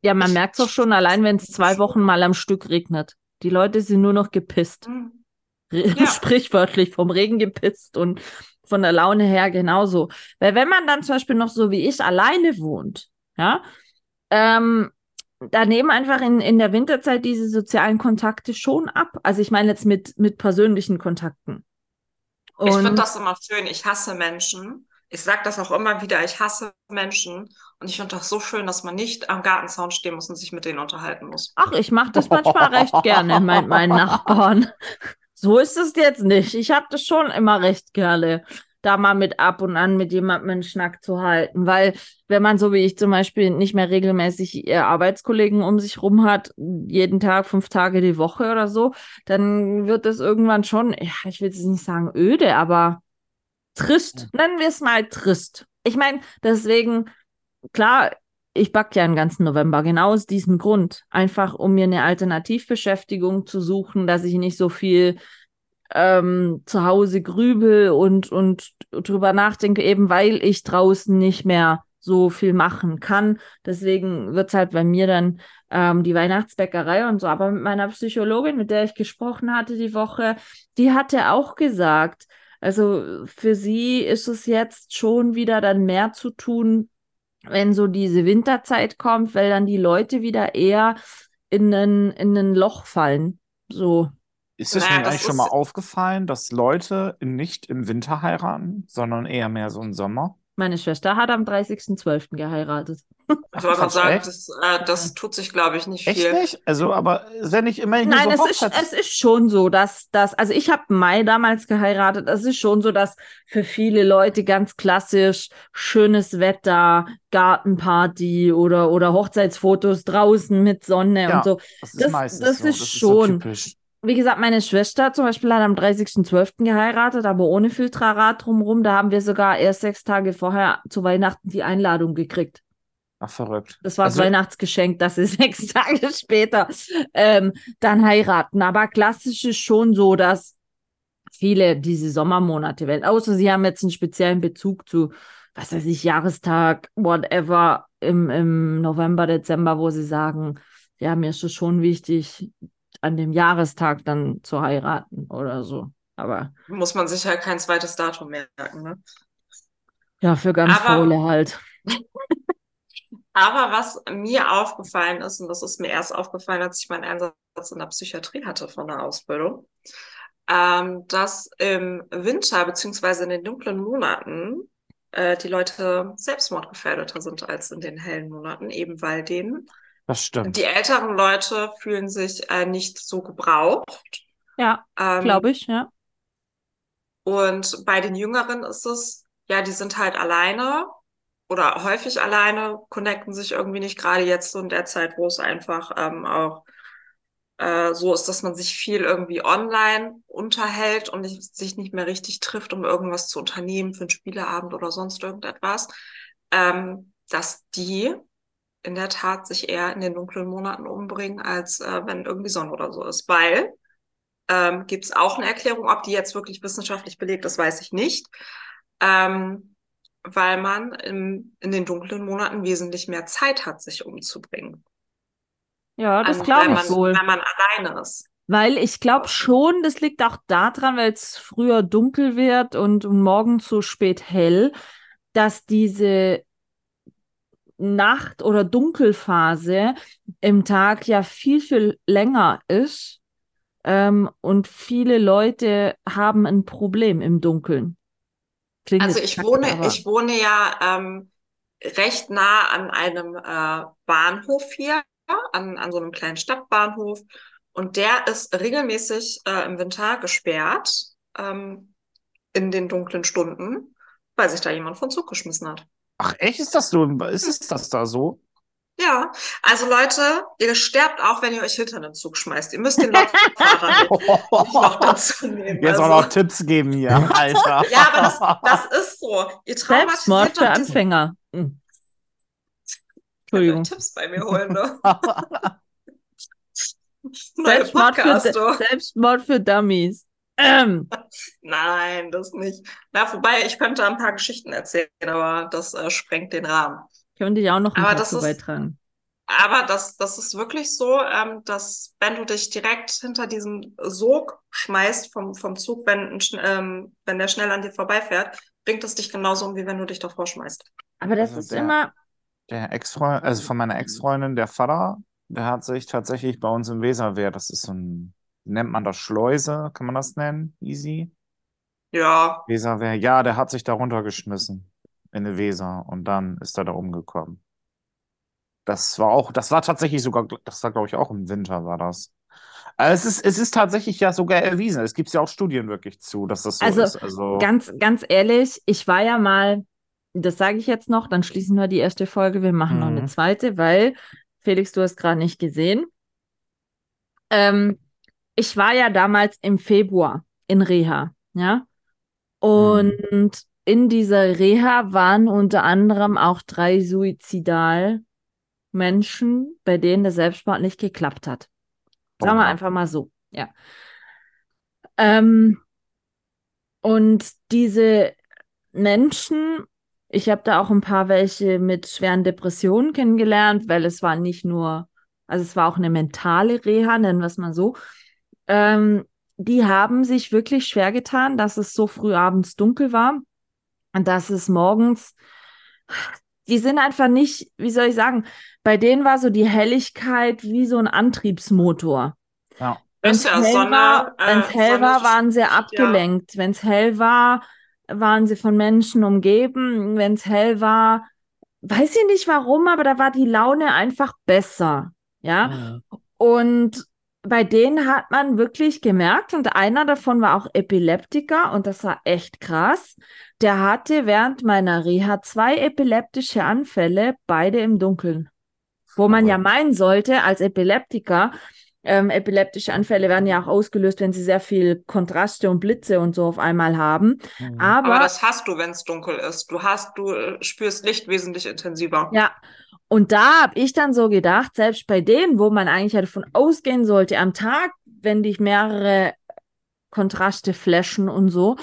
Speaker 1: ja, man merkt es auch schon allein, wenn es zwei Wochen mal am Stück regnet. Die Leute sind nur noch gepisst.
Speaker 3: hm,
Speaker 1: Re-
Speaker 3: Ja.
Speaker 1: Sprichwörtlich vom Regen gepisst und von der Laune her genauso. Weil wenn man dann zum Beispiel noch so wie ich alleine wohnt, ja, ähm, da nehmen einfach in, in der Winterzeit diese sozialen Kontakte schon ab. Also ich meine jetzt mit, mit persönlichen Kontakten.
Speaker 3: ich finde
Speaker 1: Und
Speaker 3: das immer schön. Ich hasse Menschen. Ich sage das auch immer wieder. Ich hasse Menschen. Und ich finde das so schön, dass man nicht am Gartenzaun stehen muss und sich mit denen unterhalten muss.
Speaker 1: ach, ich mache das manchmal recht gerne, meint mein Nachbarn. So ist es jetzt nicht. Ich habe das schon immer recht gerne, da mal mit ab und an mit jemandem einen Schnack zu halten. Weil, wenn man so wie ich zum Beispiel nicht mehr regelmäßig äh, Arbeitskollegen um sich rum hat, jeden Tag, fünf Tage die Woche oder so, dann wird das irgendwann schon, ja, ich will jetzt nicht sagen öde, aber trist. Nennen wir es mal trist. Ich meine, deswegen, klar, ich backe ja den ganzen November, genau aus diesem Grund. Einfach, um mir eine Alternativbeschäftigung zu suchen, dass ich nicht so viel ähm, zu Hause grübel und, und drüber nachdenke, eben weil ich draußen nicht mehr so viel machen kann. Deswegen wird es halt bei mir dann ähm, die Weihnachtsbäckerei und so. Aber mit meiner Psychologin, mit der ich gesprochen hatte die Woche, die hatte auch gesagt, also für sie ist es jetzt schon wieder dann mehr zu tun, wenn so diese Winterzeit kommt, weil dann die Leute wieder eher in ein, in ein Loch fallen. So.
Speaker 2: Ist es
Speaker 3: Naja,
Speaker 2: eigentlich schon mal aufgefallen, dass Leute nicht im Winter heiraten, sondern eher mehr so im Sommer?
Speaker 1: Meine Schwester hat am 30.12. geheiratet.
Speaker 3: Ich wollte gerade sagen, das, äh, das tut sich, glaube ich, nicht
Speaker 2: Echt
Speaker 3: viel.
Speaker 2: nicht? Also, aber ist ja nicht immer
Speaker 1: Nein,
Speaker 2: so
Speaker 1: es ist, es ist schon so, dass das, also ich habe Mai damals geheiratet. Es ist schon so, dass für viele Leute ganz klassisch schönes Wetter, Gartenparty oder, oder Hochzeitsfotos draußen mit Sonne
Speaker 2: Ja,
Speaker 1: und so.
Speaker 2: Das ist
Speaker 1: das-
Speaker 2: meistens
Speaker 1: das
Speaker 2: so.
Speaker 1: ist
Speaker 2: das
Speaker 1: schon-
Speaker 2: Ist so typisch.
Speaker 1: Wie gesagt, meine Schwester zum Beispiel hat am 30.12. geheiratet, aber ohne Filtrarad drumherum. Da haben wir sogar erst sechs Tage vorher zu Weihnachten die Einladung gekriegt.
Speaker 2: Ach, verrückt.
Speaker 1: Das war das
Speaker 2: Also-
Speaker 1: Weihnachtsgeschenk, dass sie sechs Tage später ähm, dann heiraten. Aber klassisch ist schon so, dass viele diese Sommermonate wählen. Außer sie haben jetzt einen speziellen Bezug zu, was weiß ich, Jahrestag, whatever, im, im November, Dezember, wo sie sagen, ja, mir ist es schon wichtig, an dem Jahrestag dann zu heiraten oder so. Aber
Speaker 3: Muss man sich halt kein zweites Datum merken, ne?
Speaker 1: ja, für ganz
Speaker 3: Aber-
Speaker 1: Faule halt.
Speaker 3: Aber was mir aufgefallen ist, und das ist mir erst aufgefallen, als ich meinen Einsatz in der Psychiatrie hatte von der Ausbildung, ähm, dass im Winter beziehungsweise in den dunklen Monaten äh, die Leute selbstmordgefährdeter sind als in den hellen Monaten, eben weil denen
Speaker 2: Das stimmt.
Speaker 3: die älteren Leute fühlen sich äh, nicht so gebraucht.
Speaker 1: Ja,
Speaker 3: Ähm,
Speaker 1: glaube ich, ja.
Speaker 3: Und bei den Jüngeren ist es, ja, die sind halt alleine oder häufig alleine, connecten sich irgendwie nicht, gerade jetzt so in der Zeit, wo es einfach ähm, auch äh, so ist, dass man sich viel irgendwie online unterhält und nicht, sich nicht mehr richtig trifft, um irgendwas zu unternehmen für einen Spieleabend oder sonst irgendetwas, ähm, dass die in der Tat sich eher in den dunklen Monaten umbringen, als äh, wenn irgendwie Sonne oder so ist. Weil ähm, gibt es auch eine Erklärung, ob die jetzt wirklich wissenschaftlich belegt ist, weiß ich nicht. Ähm, weil man im, in den dunklen Monaten wesentlich mehr Zeit hat, sich umzubringen.
Speaker 1: Ja, das
Speaker 3: An-
Speaker 1: glaube ich wohl.
Speaker 3: Weil man alleine ist.
Speaker 1: Weil ich glaube schon, das liegt auch daran, weil es früher dunkel wird und, und morgens so spät hell, dass diese Nacht- oder Dunkelphase im Tag ja viel, viel länger ist. Ähm, und viele Leute haben ein Problem im Dunkeln. Klingt
Speaker 3: Also ich wohne,
Speaker 1: aber-
Speaker 3: ich wohne ja ähm, recht nah an einem äh, Bahnhof hier, an, an so einem kleinen Stadtbahnhof. Und der ist regelmäßig äh, im Winter gesperrt ähm, in den dunklen Stunden, weil sich da jemand von Zug geschmissen hat.
Speaker 2: Ach, echt? Ist das so? Ist es das da so?
Speaker 3: Ja, also Leute, ihr sterbt auch, wenn ihr euch hinter einen Zug schmeißt. Ihr müsst den Lokfahrer nicht noch dazu nehmen.
Speaker 2: Jetzt auch
Speaker 3: Also-
Speaker 2: noch Tipps geben hier, Alter.
Speaker 3: Ja, aber das, das ist so. Ihr
Speaker 1: Selbstmord
Speaker 3: traumatisiert
Speaker 1: für Anfänger. Hm. Entschuldigung.
Speaker 3: Tipps bei mir holen, ne?
Speaker 1: Selbstmord für. Selbstmord für Dummies. Ähm,
Speaker 3: Nein, das nicht. Na, wobei, ich könnte ein paar Geschichten erzählen, aber das äh, sprengt den Rahmen.
Speaker 1: könnte ich auch noch ein
Speaker 3: Aber
Speaker 1: paar zu beitragen.
Speaker 3: Aber das, das ist wirklich so, ähm, dass wenn du dich direkt hinter diesen Sog schmeißt vom, vom Zug, wenn, ähm, wenn der schnell an dir vorbeifährt, bringt es dich genauso um, wie wenn du dich davor schmeißt.
Speaker 1: Aber das
Speaker 2: Also
Speaker 1: ist
Speaker 2: der-
Speaker 1: immer,
Speaker 2: Der Ex-Freund, also von meiner Ex-Freundin, der Vater, der hat sich tatsächlich bei uns im Weserwehr, das ist so ein, nennt man das Schleuse, kann man das nennen? Easy?
Speaker 3: Ja,
Speaker 2: Weserwehr, ja, der hat sich da runtergeschmissen in die Weser und dann ist er da umgekommen. Das war auch, das war tatsächlich sogar, das war glaube ich auch im Winter war das. Also es ist, es ist tatsächlich ja sogar erwiesen. Es gibt ja auch Studien wirklich zu, dass das so
Speaker 1: Also,
Speaker 2: ist. Also,
Speaker 1: ganz, ganz ehrlich, ich war ja mal, das sage ich jetzt noch, dann schließen wir die erste Folge, wir machen noch eine
Speaker 2: Mhm.
Speaker 1: zweite, weil, Felix, du hast gerade nicht gesehen. Ähm, ich war ja damals im Februar in Reha, ja. Und in dieser Reha waren unter anderem auch drei Suizidalmenschen, bei denen der Selbstmord nicht geklappt hat. Sagen wir einfach mal so, ja. Ähm, und diese Menschen Ich habe da auch ein paar welche mit schweren Depressionen kennengelernt, weil es war nicht nur, also es war auch eine mentale Reha, nennen wir es mal so. Ähm, die haben sich wirklich schwer getan, dass es so früh abends dunkel war und dass es morgens, die sind einfach nicht, wie soll ich sagen, bei denen war so die Helligkeit wie so ein Antriebsmotor.
Speaker 2: Ja.
Speaker 1: Wenn es
Speaker 3: ja
Speaker 1: hell,
Speaker 3: Sonne,
Speaker 1: war,
Speaker 3: äh,
Speaker 1: wenn's hell
Speaker 3: Sonne-
Speaker 1: war, waren sie
Speaker 3: ja.
Speaker 1: abgelenkt. Wenn es hell war, waren sie von Menschen umgeben. Wenn es hell war, weiß ich nicht warum, aber da war die Laune einfach besser. Ja.
Speaker 2: Mhm.
Speaker 1: Und bei denen hat man wirklich gemerkt, und einer davon war auch Epileptiker, und das war echt krass. Der hatte während meiner Reha zwei epileptische Anfälle, beide im Dunkeln. Wo man ja meinen sollte, als Epileptiker, ähm, epileptische Anfälle werden ja auch ausgelöst, wenn sie sehr viel Kontraste und Blitze und so auf einmal haben.
Speaker 2: Mhm.
Speaker 1: Aber,
Speaker 3: Aber das hast du, wenn es dunkel ist. Du hast, du äh, spürst Licht wesentlich intensiver.
Speaker 1: ja, und da habe ich dann so gedacht, selbst bei denen, wo man eigentlich ja davon ausgehen sollte, am Tag, wenn dich mehrere Kontraste flashen und so.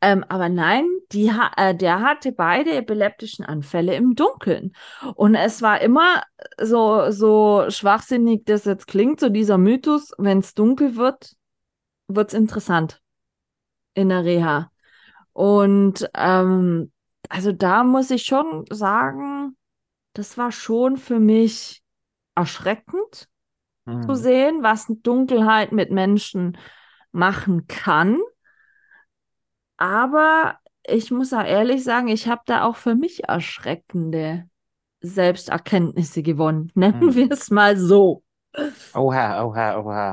Speaker 1: Ähm, aber nein, die, äh, der hatte beide epileptischen Anfälle im Dunkeln. Und es war immer so, so schwachsinnig, das jetzt klingt, so dieser Mythos, wenn es dunkel wird, wird es interessant in der Reha. Und ähm, also da muss ich schon sagen, das war schon für mich erschreckend zu
Speaker 2: Mhm.
Speaker 1: sehen, was Dunkelheit mit Menschen machen kann. Aber ich muss auch ehrlich sagen, ich habe da auch für mich erschreckende Selbsterkenntnisse gewonnen. Nennen
Speaker 2: Hm.
Speaker 1: wir es mal so.
Speaker 2: Oha, oha, oha.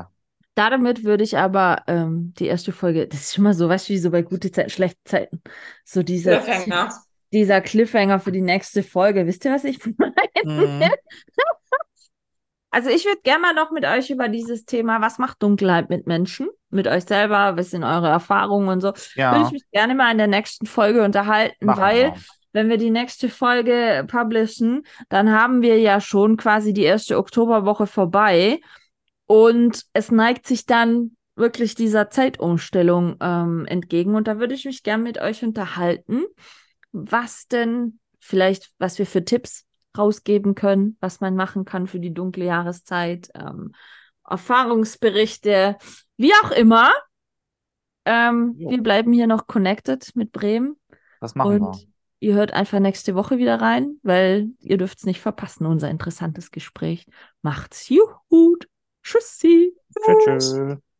Speaker 1: Damit würde ich aber ähm, die erste Folge, das ist schon mal so, weißt du, wie so bei gute Zeiten, schlechte Zeiten. So dieser,
Speaker 3: Cliffhanger.
Speaker 1: Dieser Cliffhanger für die nächste Folge. Wisst ihr, was ich meine?
Speaker 2: Mhm.
Speaker 1: Also ich würde gerne mal noch mit euch über dieses Thema, was macht Dunkelheit mit Menschen, mit euch selber, was sind eure Erfahrungen und so, würde
Speaker 2: Ja,
Speaker 1: ich mich gerne mal in der nächsten Folge unterhalten,
Speaker 2: machen
Speaker 1: weil
Speaker 2: wir.
Speaker 1: wenn wir die nächste Folge publishen, dann haben wir ja schon quasi die erste Oktoberwoche vorbei und es neigt sich dann wirklich dieser Zeitumstellung ähm, entgegen und da würde ich mich gerne mit euch unterhalten, was denn vielleicht, was wir für Tipps rausgeben können, was man machen kann für die dunkle Jahreszeit, ähm, Erfahrungsberichte, wie auch immer. Ähm,
Speaker 2: Jo.
Speaker 1: wir bleiben hier noch connected mit Bremen
Speaker 2: Das machen wir.
Speaker 1: und ihr hört einfach nächste Woche wieder rein, weil ihr dürft es nicht verpassen, unser interessantes Gespräch. Macht's gut. Tschüssi.
Speaker 2: Tschüss. tschüss.